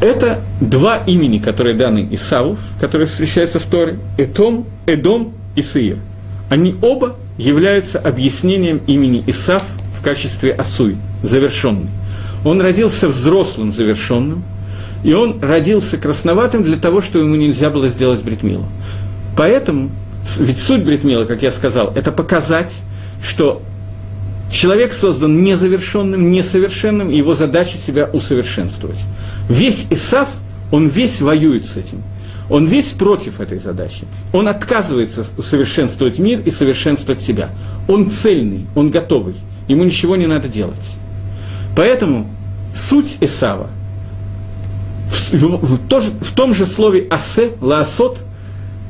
Это два имени, которые даны Исаву, которые встречаются в Торе, Этом, Эдом и Сеир. Они оба являются объяснением имени Исав в качестве Асуй, завершенный. Он родился взрослым, завершенным, и он родился красноватым для того, что ему нельзя было сделать бритмилу. Поэтому, ведь суть бритмила, как я сказал, это показать, что человек создан незавершенным, несовершенным, и его задача себя усовершенствовать. Весь Исав, он весь воюет с этим. Он весь против этой задачи. Он отказывается усовершенствовать мир и совершенствовать себя. Он цельный, он готовый. Ему ничего не надо делать. Поэтому суть Исава в, в, в, в том же слове «асе», «лаасот»,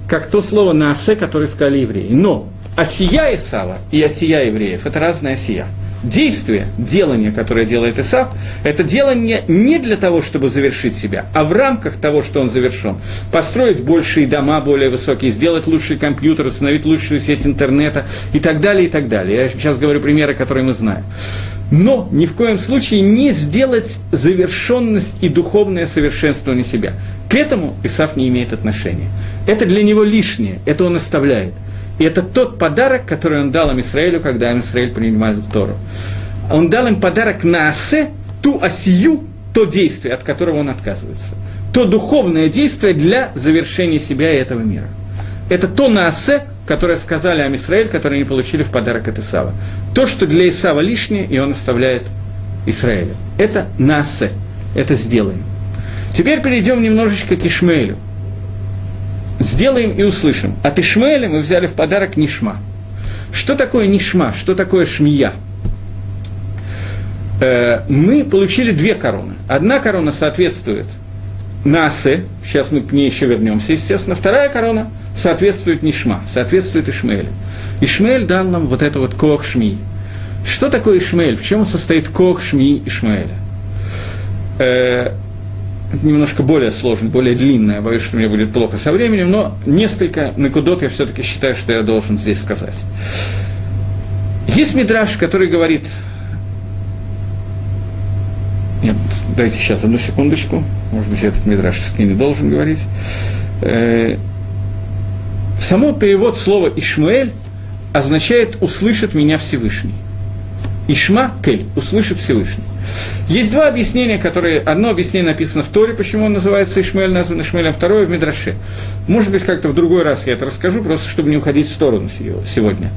как то слово на «асе», которое сказали евреи. Но осия Исава и осия евреев – это разная осия. Действие, делание, которое делает Исав, это делание не для того, чтобы завершить себя, а в рамках того, что он завершен. Построить большие дома, более высокие, сделать лучший компьютер, установить лучшую сеть интернета и так далее, и так далее. Я сейчас говорю примеры, которые мы знаем но ни в коем случае не сделать завершенность и духовное совершенствование себя. К этому Исаф не имеет отношения. Это для него лишнее, это он оставляет. И это тот подарок, который он дал им Израилю, когда им Израиль принимал Тору. Он дал им подарок на осе, ту осию, то действие, от которого он отказывается. То духовное действие для завершения себя и этого мира. Это то на осе, которые сказали о Исраиль, которые они получили в подарок от Исава. То, что для Исава лишнее, и он оставляет Израилю. Это насе, это сделаем. Теперь перейдем немножечко к Ишмаэлю. Сделаем и услышим. От Ишмаэля мы взяли в подарок Нишма. Что такое Нишма? Что такое Шмия? Э, мы получили две короны. Одна корона соответствует Насе, сейчас мы к ней еще вернемся, естественно. Вторая корона соответствует Нишма, соответствует Ишмаэлю. Ишмаэль дал нам вот это вот Кох Шми. Что такое Ишмаэль? В чем состоит кох Шми Ишмаэля? Немножко более сложно, более длинное, боюсь, что мне будет плохо со временем, но несколько накудот я все-таки считаю, что я должен здесь сказать. Есть мидраж, который говорит... Нет, дайте сейчас одну секундочку. Может быть, этот мидраж все-таки не должен говорить. Э, само перевод слова «Ишмаэль» означает «услышит меня Всевышний». Ишма Кель, услышит Всевышний. Есть два объяснения, которые... Одно объяснение написано в Торе, почему он называется Ишмаэль, назван Ишмаэлем, второе в Мидраше. Может быть, как-то в другой раз я это расскажу, просто чтобы не уходить в сторону сегодня.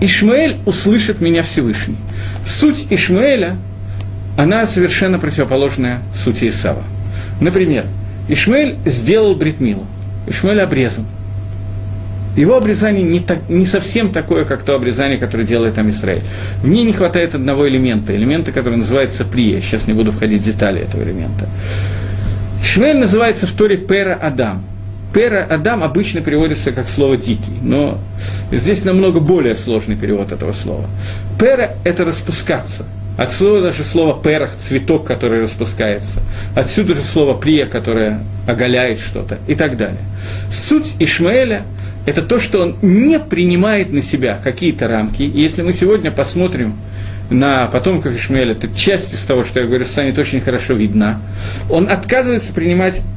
Ишмаэль услышит меня Всевышний. Суть Ишмаэля, она совершенно противоположная сути Исава. Например, Ишмаэль сделал бритмилу, Ишмаэль обрезан – его обрезание не, так, не совсем такое, как то обрезание, которое делает. В ней не хватает одного элемента, элемента, который называется прия. Сейчас не буду входить в детали этого элемента. Шмель называется в Торе Пера Адам. Пера Адам обычно переводится как слово «дикий», но здесь намного более сложный перевод этого слова. Пера – это распускаться. Отсюда даже слово «перах» – цветок, который распускается. Отсюда же слово «прия», которое оголяет что-то и так далее. Суть Ишмаэля – это то, что он не принимает на себя какие-то рамки. И если мы сегодня посмотрим на потомков Ишмаэля, то часть из того, что я говорю, станет очень хорошо видна. Он отказывается принимать...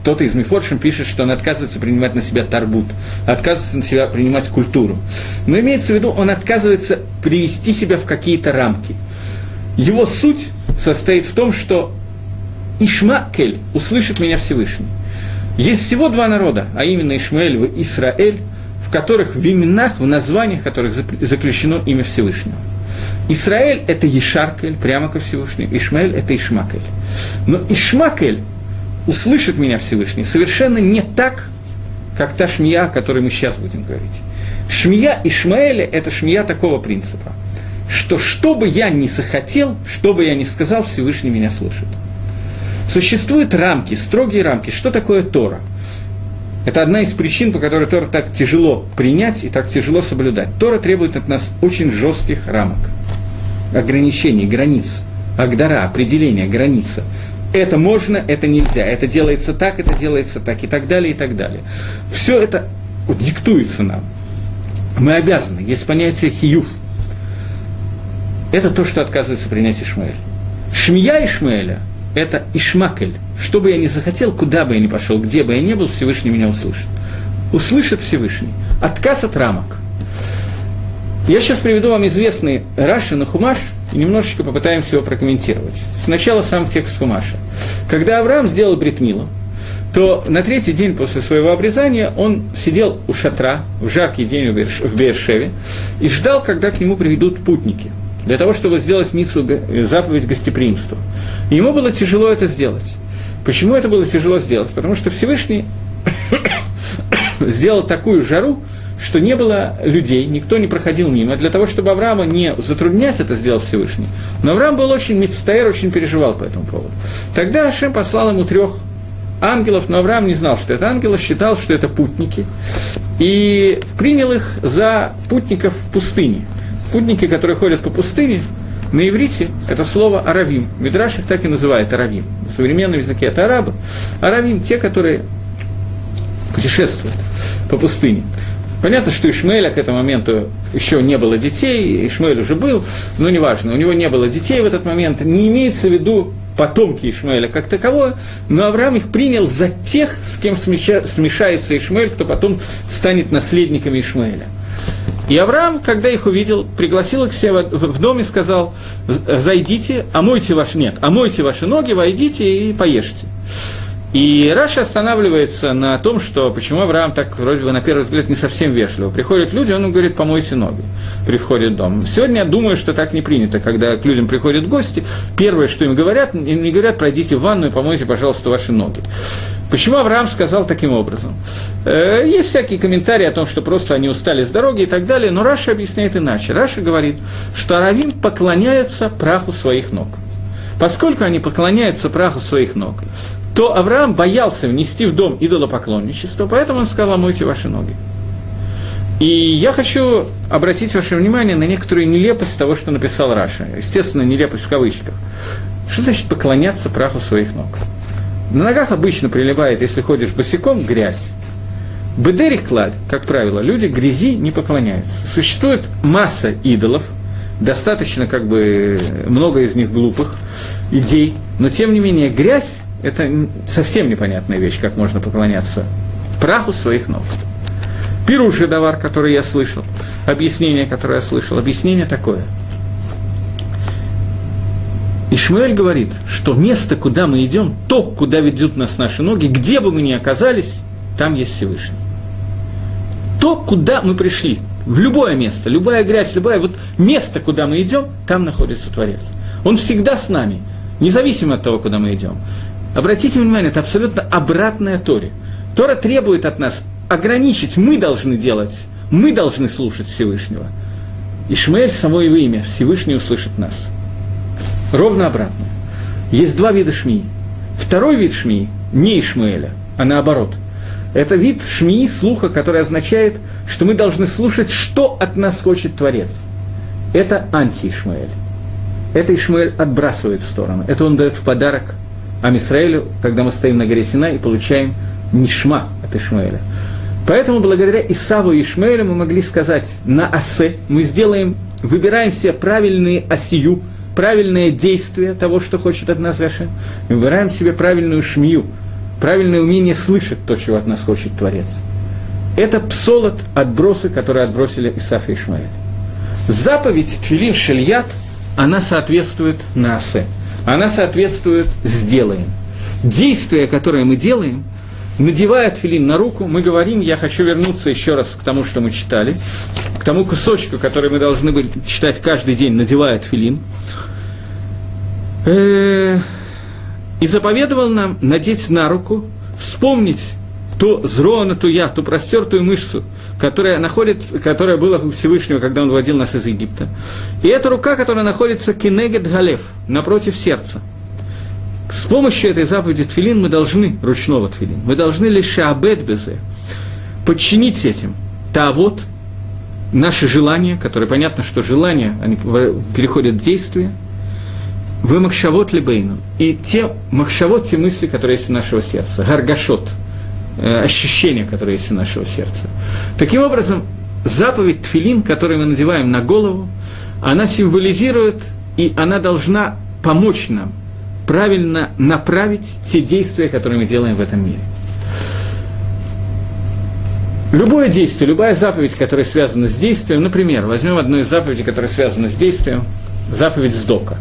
Кто-то из Мифоршим пишет, что он отказывается принимать на себя тарбут, отказывается на себя принимать культуру. Но имеется в виду, он отказывается привести себя в какие-то рамки. Его суть состоит в том, что Ишмакель услышит меня Всевышний. Есть всего два народа, а именно Ишмаэль и Исраэль, в которых в именах, в названиях которых заключено имя Всевышнего. Исраэль – это Ешаркель, прямо ко Всевышнему, Ишмаэль – это Ишмакель. Но Ишмакель услышит меня Всевышний совершенно не так, как та шмия, о которой мы сейчас будем говорить. Шмия Ишмаэля – это шмия такого принципа, что что бы я ни захотел, что бы я ни сказал, Всевышний меня слышит. Существуют рамки, строгие рамки. Что такое Тора? Это одна из причин, по которой Тора так тяжело принять и так тяжело соблюдать. Тора требует от нас очень жестких рамок, ограничений, границ, агдара, определения, граница. Это можно, это нельзя, это делается так, это делается так, и так далее, и так далее. Все это диктуется нам. Мы обязаны. Есть понятие хиюф. Это то, что отказывается принять Ишмаэль. Шмия Ишмаэля – это Ишмакель. Что бы я ни захотел, куда бы я ни пошел, где бы я ни был, Всевышний меня услышит. Услышит Всевышний. Отказ от рамок. Я сейчас приведу вам известный Раши на Хумаш и немножечко попытаемся его прокомментировать. Сначала сам текст Хумаша. Когда Авраам сделал Бритмилу, то на третий день после своего обрезания он сидел у шатра в жаркий день в Бершеве и ждал, когда к нему приведут путники – для того, чтобы сделать митсу, э, заповедь гостеприимства. Ему было тяжело это сделать. Почему это было тяжело сделать? Потому что Всевышний сделал такую жару, что не было людей, никто не проходил мимо. Для того, чтобы Авраама не затруднять это, сделал Всевышний. Но Авраам был очень мецтаэр, очень переживал по этому поводу. Тогда Ашем послал ему трех ангелов, но Авраам не знал, что это ангелы, считал, что это путники, и принял их за путников в пустыне путники, которые ходят по пустыне, на иврите это слово «аравим». Мидраш их так и называет «аравим». На современном языке это арабы. Аравим – те, которые путешествуют по пустыне. Понятно, что Ишмаэля к этому моменту еще не было детей, Ишмаэль уже был, но неважно, у него не было детей в этот момент, не имеется в виду потомки Ишмаэля как таковое, но Авраам их принял за тех, с кем смешается Ишмаэль, кто потом станет наследниками Ишмаэля. И Авраам, когда их увидел, пригласил их себе в дом и сказал, зайдите, омойте ваши, нет, омойте ваши ноги, войдите и поешьте. И Раши останавливается на том, что почему Авраам так, вроде бы, на первый взгляд, не совсем вежливо. Приходят люди, он им говорит, помойте ноги при входе в дом. Сегодня я думаю, что так не принято, когда к людям приходят гости, первое, что им говорят, им не говорят, пройдите в ванную, помойте, пожалуйста, ваши ноги. Почему Авраам сказал таким образом? Э, есть всякие комментарии о том, что просто они устали с дороги и так далее, но Раши объясняет иначе. Раши говорит, что ערבים поклоняются праху своих ног. Поскольку они поклоняются праху своих ног, то Авраам боялся внести в дом идолопоклонничество, поэтому он сказал, мойте ваши ноги. И я хочу обратить ваше внимание на некоторую нелепость того, что написал Раша. Естественно, нелепость в кавычках. Что значит поклоняться праху своих ног? На ногах обычно приливает, если ходишь босиком, грязь. Бедерих клад, как правило, люди грязи не поклоняются. Существует масса идолов, достаточно как бы много из них глупых идей, но тем не менее грязь – это совсем непонятная вещь, как можно поклоняться праху своих ног. Пируши давар, который я слышал, объяснение, которое я слышал, объяснение такое. Ишмаэль говорит, что место, куда мы идем, то, куда ведут нас наши ноги, где бы мы ни оказались, там есть Всевышний. То, куда мы пришли, в любое место, любая грязь, любое вот место, куда мы идем, там находится Творец. Он всегда с нами, независимо от того, куда мы идем. Обратите внимание, это абсолютно обратная Торе. Тора требует от нас ограничить, мы должны делать, мы должны слушать Всевышнего. Ишмаэль само его имя, Всевышний услышит нас. Ровно обратно. Есть два вида шмии. Второй вид шмии не Ишмаэля, а наоборот. Это вид шмии, слуха, который означает, что мы должны слушать, что от нас хочет Творец. Это анти-Ишмаэль. Это Ишмаэль отбрасывает в сторону. Это он дает в подарок Амисраэлю, когда мы стоим на горе Сина и получаем нишма от Ишмаэля. Поэтому благодаря Исаву и Ишмаэлю мы могли сказать на асе, мы сделаем, выбираем себе правильные осию, правильное действие того, что хочет от нас Гашем, выбираем себе правильную шмию, правильное умение слышать то, чего от нас хочет Творец. Это псолот, отбросы, которые отбросили Исаф и Ишмаэль. Заповедь Тфилин Шельят, она соответствует Насе. Она соответствует «сделаем». Действие, которое мы делаем, надевая тфилин на руку, мы говорим, я хочу вернуться еще раз к тому, что мы читали, к тому кусочку, который мы должны были читать каждый день, надевая тфилин. Э, и заповедовал нам надеть на руку, вспомнить ту зроана, ту я, ту простертую мышцу, которая, находится, которая была у Всевышнего, когда он вводил нас из Египта. И эта рука, которая находится кинегет галев, напротив сердца – с помощью этой заповеди тфилин мы должны, ручного тфилин, мы должны лишь абет безе, подчинить этим тавод, наши желания, которые, понятно, что желания, они переходят в действие, вы махшавот либейну, и те махшавот, те мысли, которые есть в нашего сердца, гаргашот, э, ощущения, которые есть у нашего сердца. Таким образом, заповедь тфилин, которую мы надеваем на голову, она символизирует, и она должна помочь нам – правильно направить те действия, которые мы делаем в этом мире. Любое действие, любая заповедь, которая связана с действием, например, возьмем одну из заповедей, которая связана с действием, заповедь сдока.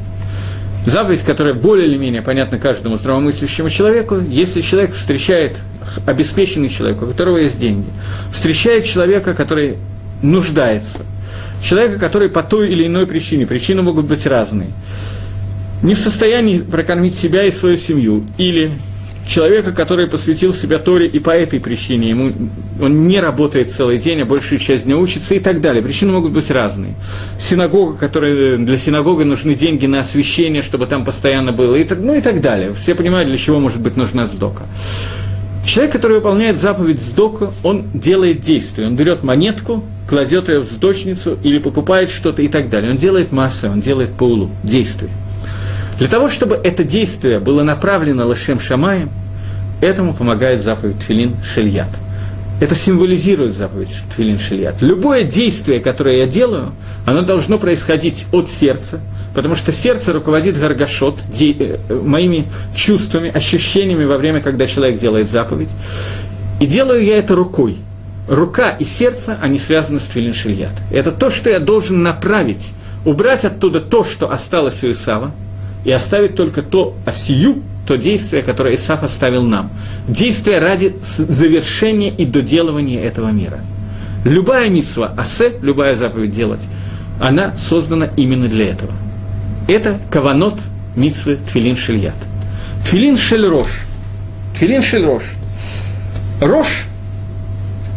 Заповедь, которая более или менее понятна каждому здравомыслящему человеку, если человек встречает обеспеченный человек, у которого есть деньги, встречает человека, который нуждается, человека, который по той или иной причине, причины могут быть разные, не в состоянии прокормить себя и свою семью, или человека, который посвятил себя Торе и по этой причине ему, он не работает целый день, а большую часть дня учится и так далее. Причины могут быть разные. Синагога, которая, для синагоги нужны деньги на освещение, чтобы там постоянно было, и так, ну и так далее. Все понимают, для чего может быть нужна сдока. Человек, который выполняет заповедь сдока, он делает действие. Он берет монетку, кладет ее в сдочницу или покупает что-то и так далее. Он делает массу, он делает паулу, действие. Для того, чтобы это действие было направлено Лашем Шамаем, этому помогает заповедь Тфилин Шельят. Это символизирует заповедь Тфилин Шельят. Любое действие, которое я делаю, оно должно происходить от сердца, потому что сердце руководит Гаргашот, де, э, моими чувствами, ощущениями во время, когда человек делает заповедь. И делаю я это рукой. Рука и сердце, они связаны с Тфилин Шельят. Это то, что я должен направить, убрать оттуда то, что осталось у Исава, и оставить только то осию, то действие, которое Исаф оставил нам. Действие ради завершения и доделывания этого мира. Любая митсва, асе, любая заповедь делать, она создана именно для этого. Это каванот митсвы Твилин Шильят. Твилин Шель Рош. Твилин Шель Рош. Рош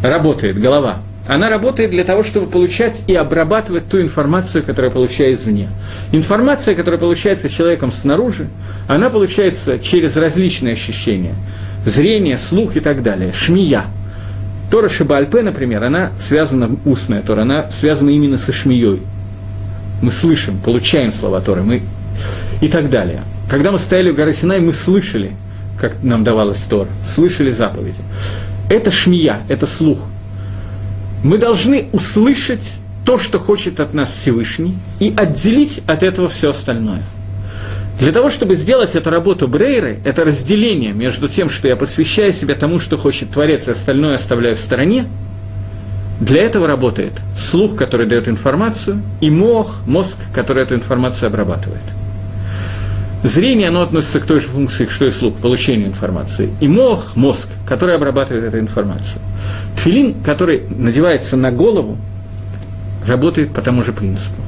работает, голова – она работает для того, чтобы получать и обрабатывать ту информацию, которую получаю извне. Информация, которая получается человеком снаружи, она получается через различные ощущения. Зрение, слух и так далее. Шмия. Тора Шабальпе, например, она связана, устная Тора, она связана именно со шмией. Мы слышим, получаем слова Торы, мы и так далее. Когда мы стояли у горы Синай, мы слышали, как нам давалась Тора, слышали заповеди. Это шмия, это слух. Мы должны услышать то, что хочет от нас Всевышний, и отделить от этого все остальное. Для того, чтобы сделать эту работу Брейры, это разделение между тем, что я посвящаю себя тому, что хочет Творец, и остальное оставляю в стороне, для этого работает слух, который дает информацию, и мозг, мозг, который эту информацию обрабатывает. Зрение, оно относится к той же функции, что и слух, получению информации. И мозг, мозг, который обрабатывает эту информацию. Тфилин, который надевается на голову, работает по тому же принципу.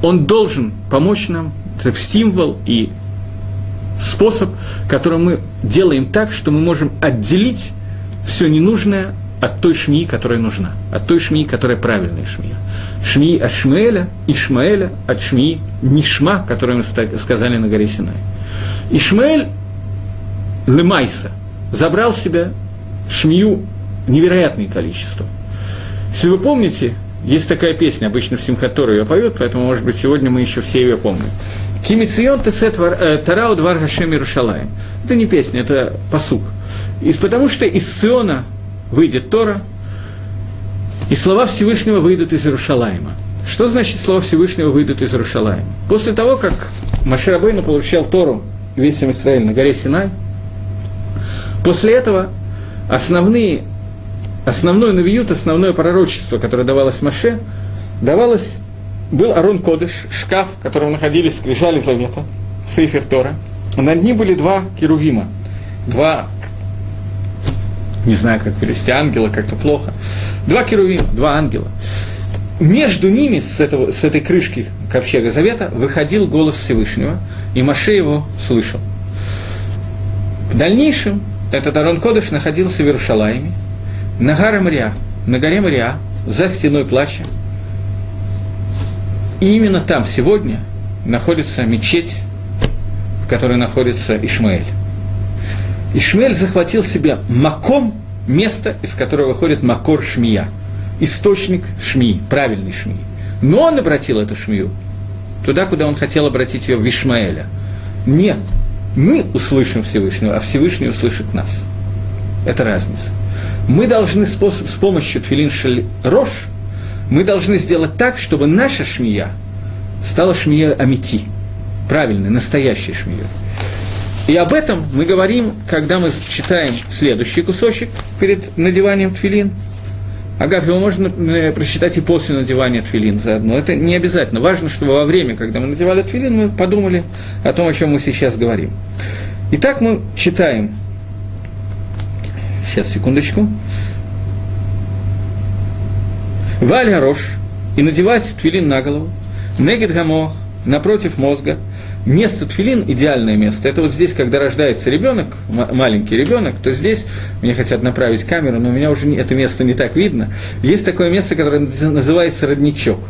Он должен помочь нам, это символ и способ, которым мы делаем так, что мы можем отделить все ненужное от той шмии, которая нужна, от той шмии, которая правильная шмия. Шмии от Шмаэля, Ишмаэля от шмии Нишма, которую мы сказали на горе Синай. Ишмаэль Лемайса забрал себе шмию невероятное количество. Если вы помните, есть такая песня, обычно в Симхатору ее поют, поэтому, может быть, сегодня мы еще все ее помним. Кимицион тесет э, тарау двар Хашем Иерушалаем. Это не песня, это посук. И потому что из Сиона выйдет Тора, и слова Всевышнего выйдут из Иерушалаема. Что значит слова Всевышнего выйдут из Иерушалаема? После того, как Маширабейну получал Тору весь Израиль на горе Синай, после этого основные, основной навиют, основное пророчество, которое давалось Маше, давалось, был Арон Кодыш, шкаф, в котором находились скрижали Завета, Сейфер Тора. Над ним были два керувима, два не знаю, как перевести, ангела как-то плохо. Два керувима, два ангела. Между ними, с, этого, с этой крышки ковчега Завета, выходил голос Всевышнего, и Маше его слышал. В дальнейшем этот Арон Кодыш находился в Иерушалайме, на горе Мария, на горе Мария, за стеной плача. И именно там сегодня находится мечеть, в которой находится Ишмаэль. Ишмель захватил себе маком, место, из которого выходит макор шмия, источник шмии, правильный шмии. Но он обратил эту шмию туда, куда он хотел обратить ее в Ишмаэля. Нет, мы услышим Всевышнего, а Всевышний услышит нас. Это разница. Мы должны с помощью Твилин Рош, мы должны сделать так, чтобы наша шмия стала шмия Амити, правильной, настоящей шмией. И об этом мы говорим, когда мы читаем следующий кусочек перед надеванием тфилин. Агав, его можно э, прочитать и после надевания тфилин заодно. Это не обязательно. Важно, чтобы во время, когда мы надевали тфилин, мы подумали о том, о чем мы сейчас говорим. Итак, мы читаем. Сейчас, секундочку. Валь Гарош и надевать твилин на голову. Негид Гамох напротив мозга – место тфилин, идеальное место, это вот здесь, когда рождается ребенок, маленький ребенок, то здесь, мне хотят направить камеру, но у меня уже это место не так видно, есть такое место, которое называется родничок.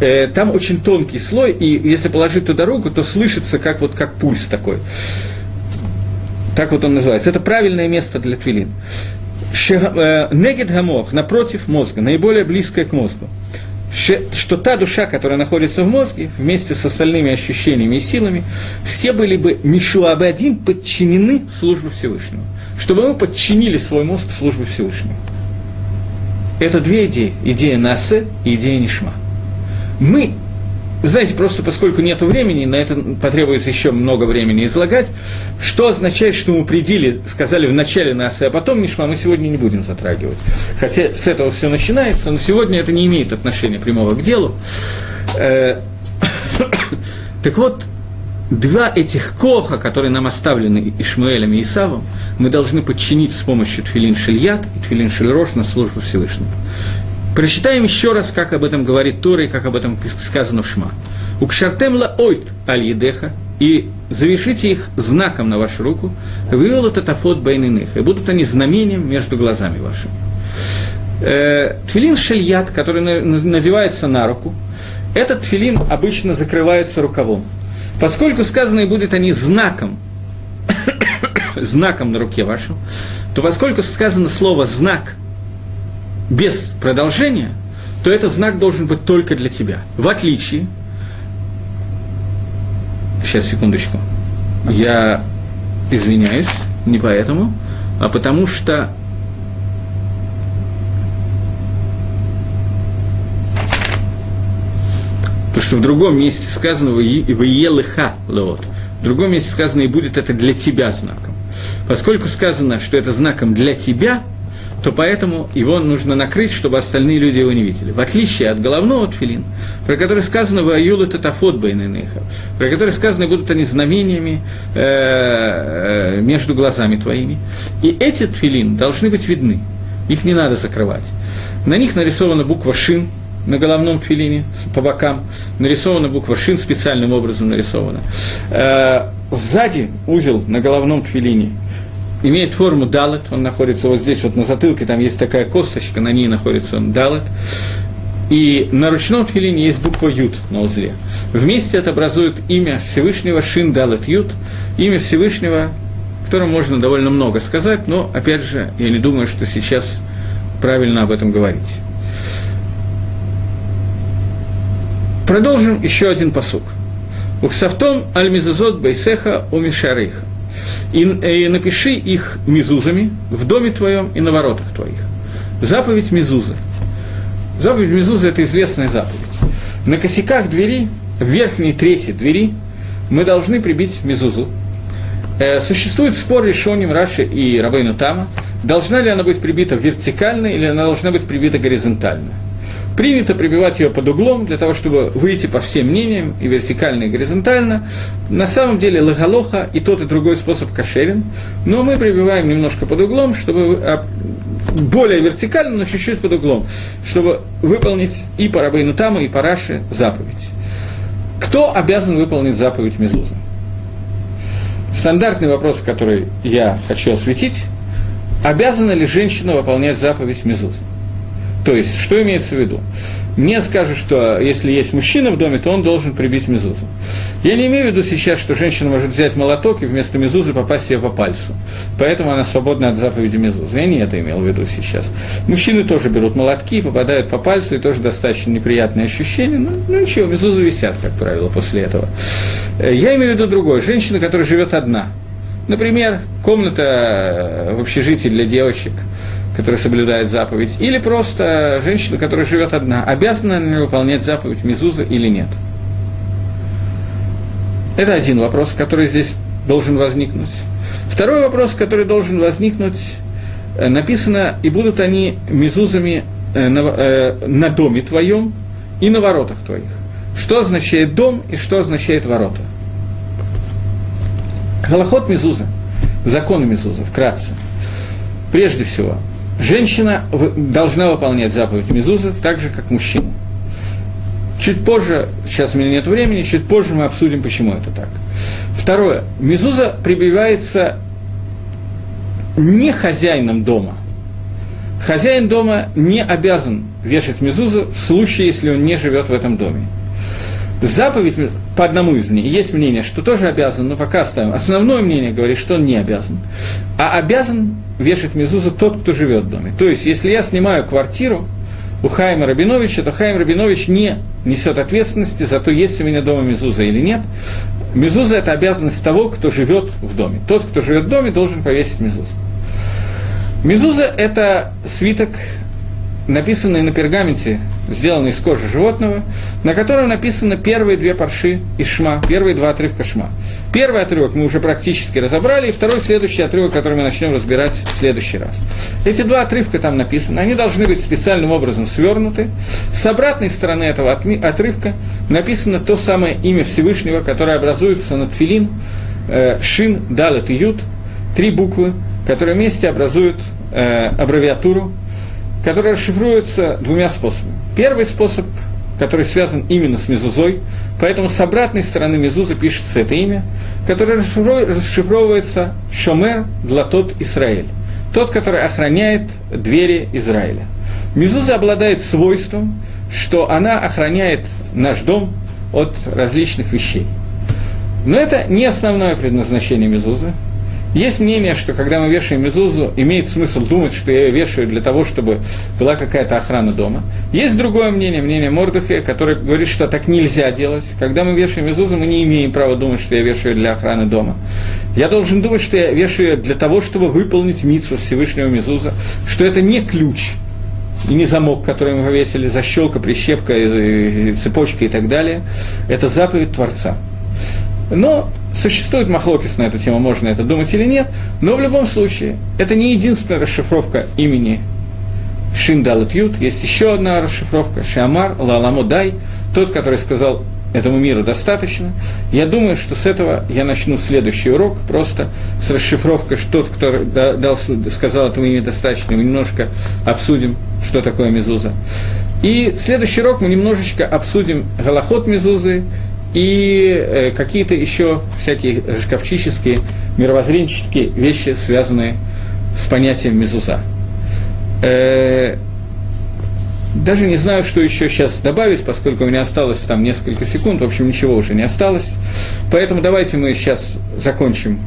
Э, там очень тонкий слой, и если положить туда руку, то слышится как, вот, как пульс такой. Так вот он называется. Это правильное место для твилин. Э, негид гамох, напротив мозга, наиболее близкое к мозгу что та душа, которая находится в мозге, вместе с остальными ощущениями и силами, все были бы Мишуабадим подчинены службе Всевышнего. Чтобы мы подчинили свой мозг службе Всевышнего. Это две идеи. Идея Насе и идея Нишма. Мы вы знаете, просто поскольку нет времени, на это потребуется еще много времени излагать, что означает, что мы предели, сказали в начале нас, а потом Мишма, мы сегодня не будем затрагивать. Хотя с этого все начинается, но сегодня это не имеет отношения прямого к делу. Э, так вот, два этих коха, которые нам оставлены Ишмаэлем и Исавом, мы должны подчинить с помощью Тфилин Шильят и Тфилин Шильрош на службу Всевышнему. Прочитаем еще раз, как об этом говорит Тора и как об этом сказано в Шма. Укшартем ла ойт аль едеха, и завершите их знаком на вашу руку, вывел этот афот бейниных, и будут они знамением между глазами вашими. Э, тфилин шельят, который надевается на руку, этот тфилин обычно закрывается рукавом. Поскольку сказано и будет они знаком, знаком на руке вашем, то поскольку сказано слово «знак», без продолжения, то этот знак должен быть только для тебя. В отличие... Сейчас, секундочку. Я извиняюсь, не поэтому, а потому что Потому что в другом месте сказано «Ваелыха леот». В другом месте сказано «И будет это для тебя знаком». Поскольку сказано, что это знаком для тебя, то поэтому его нужно накрыть, чтобы остальные люди его не видели. В отличие от головного тфилин, про который сказано «Ваюл это тафот бейненеха», про который сказано «Будут они знамениями э, э, между глазами твоими». И эти тфилин должны быть видны, их не надо закрывать. На них нарисована буква «Шин», на головном тфилине, по бокам, нарисована буква «шин», специальным образом нарисована. Э, сзади узел на головном тфилине имеет форму далет, он находится вот здесь, вот на затылке, там есть такая косточка, на ней находится он далет. И на ручном тфилине есть буква Ют на узле. Вместе это образует имя Всевышнего Шин Далет Ют, имя Всевышнего, о котором можно довольно много сказать, но, опять же, я не думаю, что сейчас правильно об этом говорить. Продолжим еще один посук. Ухсавтом аль-мизузот бейсеха у мишарейха. И, и напиши их мизузами в доме твоем и на воротах твоих. Заповедь мизуза. Заповедь мизуза – это известная заповедь. На косяках двери, в верхней трети двери, мы должны прибить мизузу. Э, существует спор решением Раши и Рабейну Тама, должна ли она быть прибита вертикально или она должна быть прибита горизонтально. Принято прибивать ее под углом для того, чтобы выйти по всем мнениям, и вертикально, и горизонтально. На самом деле лагалоха и тот, и другой способ кошерен, но мы прибиваем немножко под углом, чтобы а, более вертикально, но чуть-чуть под углом, чтобы выполнить и по Рабейну Таму, и по Раше заповедь. Кто обязан выполнить заповедь Мезуза? Стандартный вопрос, который я хочу осветить, обязана ли женщина выполнять заповедь Мезуза? То есть, что имеется в виду? Мне скажут, что если есть мужчина в доме, то он должен прибить мезузу. Я не имею в виду сейчас, что женщина может взять молоток и вместо мезузы попасть себе по пальцу. Поэтому она свободна от заповеди мезузы. Я не это имел в виду сейчас. Мужчины тоже берут молотки, попадают по пальцу, и тоже достаточно неприятное ощущение. Ну, ну ничего, мезузы висят, как правило, после этого. Э, я имею в виду другое. Женщина, которая живет одна. Например, комната в общежитии для девочек – которая соблюдает заповедь, или просто женщина, которая живет одна, обязана ли выполнять заповедь Мизуза или нет. Это один вопрос, который здесь должен возникнуть. Второй вопрос, который должен возникнуть, э, написано, и будут они мизузами э, на, э, на доме твоем и на воротах твоих. Что означает дом и что означает ворота? Галахот мизуза, законы мизуза, вкратце. Прежде всего, Женщина должна выполнять заповедь Мезуза так же, как мужчина. Чуть позже, сейчас у меня нет времени, чуть позже мы обсудим, почему это так. Второе. Мезуза прибивается не хозяином дома. Хозяин дома не обязан вешать мезузу в случае, если он не живет в этом доме. Заповедь, по одному из мнений, есть мнение, что тоже обязан, но пока оставим. Основное мнение говорит, что он не обязан. А обязан вешать мезузу тот, кто живет в доме. То есть, если я снимаю квартиру у Хайма Рабиновича, то Хайм Рабинович не несет ответственности за то, есть у меня дома мезуза или нет. Мезуза – это обязанность того, кто живет в доме. Тот, кто живет в доме, должен повесить мезузу. Мезуза – это свиток написанный на пергаменте, сделанный из кожи животного, на котором написаны первые две парши из шма, первые два отрывка шма. Первый отрывок мы уже практически разобрали, и второй следующий отрывок, который мы начнем разбирать в следующий раз. Эти два отрывка там написаны, они должны быть специальным образом свернуты. С обратной стороны этого отрывка написано то самое имя Всевышнего, которое образуется над филин, э, Шин, Далет и Ют, три буквы, которые вместе образуют э, аббревиатуру который расшифруется двумя способами. Первый способ, который связан именно с мезузой, поэтому с обратной стороны мезузы пишется это имя, которое расшифровывается «Шомер для тот Израиль», тот, который охраняет двери Израиля. Мезуза обладает свойством, что она охраняет наш дом от различных вещей. Но это не основное предназначение мезузы. Есть мнение, что когда мы вешаем мезузу, имеет смысл думать, что я ее вешаю для того, чтобы была какая-то охрана дома. Есть другое мнение, мнение Мордухе, которое говорит, что так нельзя делать. Когда мы вешаем мезузу, мы не имеем права думать, что я вешаю для охраны дома. Я должен думать, что я вешаю для того, чтобы выполнить митсу Всевышнего мезуза, что это не ключ, и не замок, который мы повесили, защелка, прищепка, цепочка и так далее. Это заповедь Творца. Но существует махлокис на эту тему, можно это думать или нет, но в любом случае, это не единственная расшифровка имени Шиндалат Ют, есть еще одна расшифровка, Шиамар Лаламудай, тот, который сказал этому миру достаточно. Я думаю, что с этого я начну следующий урок, просто с расшифровкой, что тот, кто дал, сказал этому имени достаточно, мы немножко обсудим, что такое Мезуза. И следующий урок мы немножечко обсудим Галахот Мезузы, и э, какие-то еще всякие шкафчические, мировоззренческие вещи, связанные с понятием мезуза. Э, даже не знаю, что еще сейчас добавить, поскольку у меня осталось там несколько секунд, в общем, ничего уже не осталось. Поэтому давайте мы сейчас закончим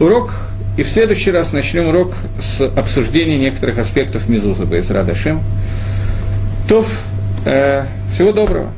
урок, и в следующий раз начнем урок с обсуждения некоторых аспектов Мезуза Безрадашем. То, э, всего доброго.